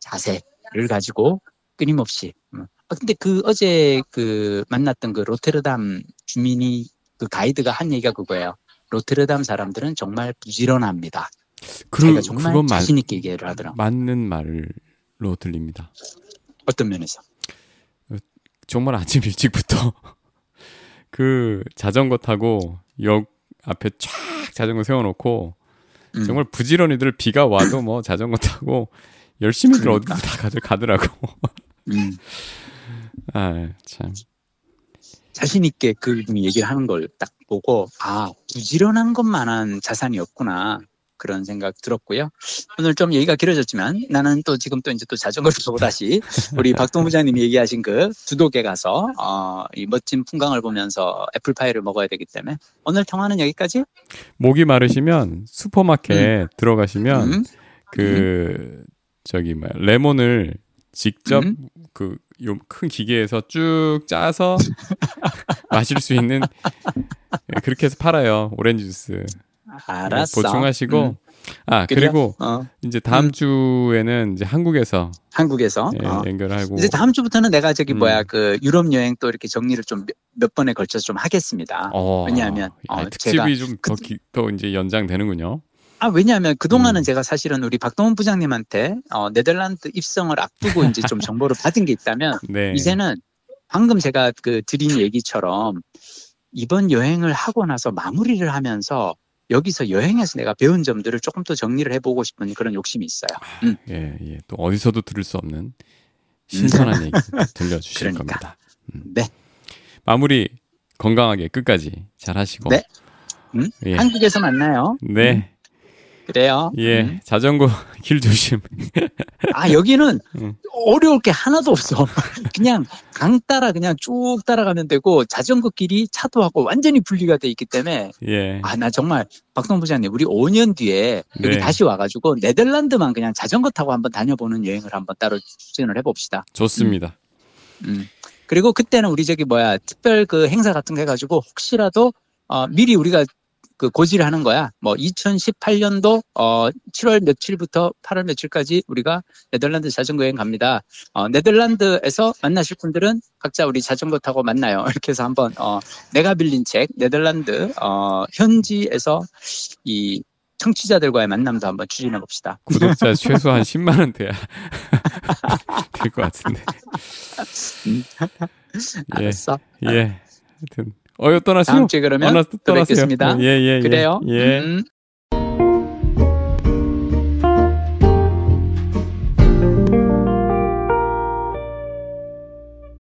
자세를 가지고 끊임없이 음, 아, 근데 그 어제 그 만났던 그 로테르담 주민이 그 가이드가 한 얘기가 그거예요. 로테르담 사람들은 정말 부지런합니다. 그, 자기가 정말 그건 맞, 자신 있게 얘기를 하더라고. 맞는 말로 들립니다. 어떤 면에서? 정말 아침 일찍부터 그 자전거 타고 역 앞에 쫙 자전거 세워놓고 음. 정말 부지런히들 비가 와도 뭐 자전거 타고 열심히들 그러니까. 어디 다 가들 가더라고. 음. 아 참. 자신 있게 그분이 얘기를 하는 걸 딱 보고 아 부지런한 것만한 자산이 없구나 그런 생각 들었고요. 오늘 좀 얘기가 길어졌지만 나는 또 지금 또 이제 또 자전거를 타고 다시 우리 박동 부장님이 얘기하신 그 두독에 가서 어, 이 멋진 풍광을 보면서 애플파이를 먹어야 되기 때문에 오늘 통화는 여기까지. 목이 마르시면 슈퍼마켓 들어가시면 음, 그 저기 뭐야 레몬을 직접 음. 그요 큰 기계에서 쭉 짜서 마실 수 있는 예, 그렇게 해서 팔아요 오렌지 주스 알았어. 보충하시고 음, 아 그래요? 그리고 어, 이제 다음 음. 주에는 이제 한국에서 한국에서 예, 어. 연결하고 이제 다음 주부터는 내가 저기 음. 뭐야 그 유럽 여행 또 이렇게 정리를 좀 몇 번에 걸쳐서 좀 하겠습니다. 어, 왜냐하면, 아, 어, 특집이 제가 좀더더 이제 연장되는군요. 아, 왜냐하면 그 동안은 음. 제가 사실은 우리 박동원 부장님한테 어, 네덜란드 입성을 앞두고 이제 좀 정보를 받은 게 있다면 네. 이제는 방금 제가 그 드린 얘기처럼 이번 여행을 하고 나서 마무리를 하면서 여기서 여행에서 내가 배운 점들을 조금 더 정리를 해보고 싶은 그런 욕심이 있어요. 음. 예, 예. 또 어디서도 들을 수 없는 신선한 얘기 들려주실 그러니까. 겁니다. 네. 마무리 건강하게 끝까지 잘 하시고. 네. 음? 예. 한국에서 만나요. 네. 그래요. 예. 음. 자전거 길 조심. 아, 여기는 음. 어려울 게 하나도 없어. 그냥 강 따라 그냥 쭉 따라가면 되고 자전거 길이 차도 하고 완전히 분리가 돼 있기 때문에 예. 아, 나 정말 박동 부장님 우리 5년 뒤에 여기 네. 다시 와가지고 네덜란드만 그냥 자전거 타고 한번 다녀보는 여행을 한번 따로 추진을 해봅시다. 좋습니다. 음. 그리고 그때는 우리 저기 뭐야 특별 그 행사 같은 거 해가지고 혹시라도 어, 미리 우리가 그 고지를 하는 거야. 뭐 2018년도 어 7월 며칠부터 8월 며칠까지 우리가 네덜란드 자전거 여행 갑니다. 어, 네덜란드에서 만나실 분들은 각자 우리 자전거 타고 만나요. 이렇게 해서 한번 어, 내가 빌린 책 네덜란드 어, 현지에서 이 청취자들과의 만남도 한번 추진해 봅시다. 구독자 최소한 10만 원 돼야 될 것 같은데. 예. 알았어. 예. 하여튼 어여 떠나시오. 다음 주에 그러면 또. 뵙겠습니다. 예, 예, 예. 그래요. 예. 음.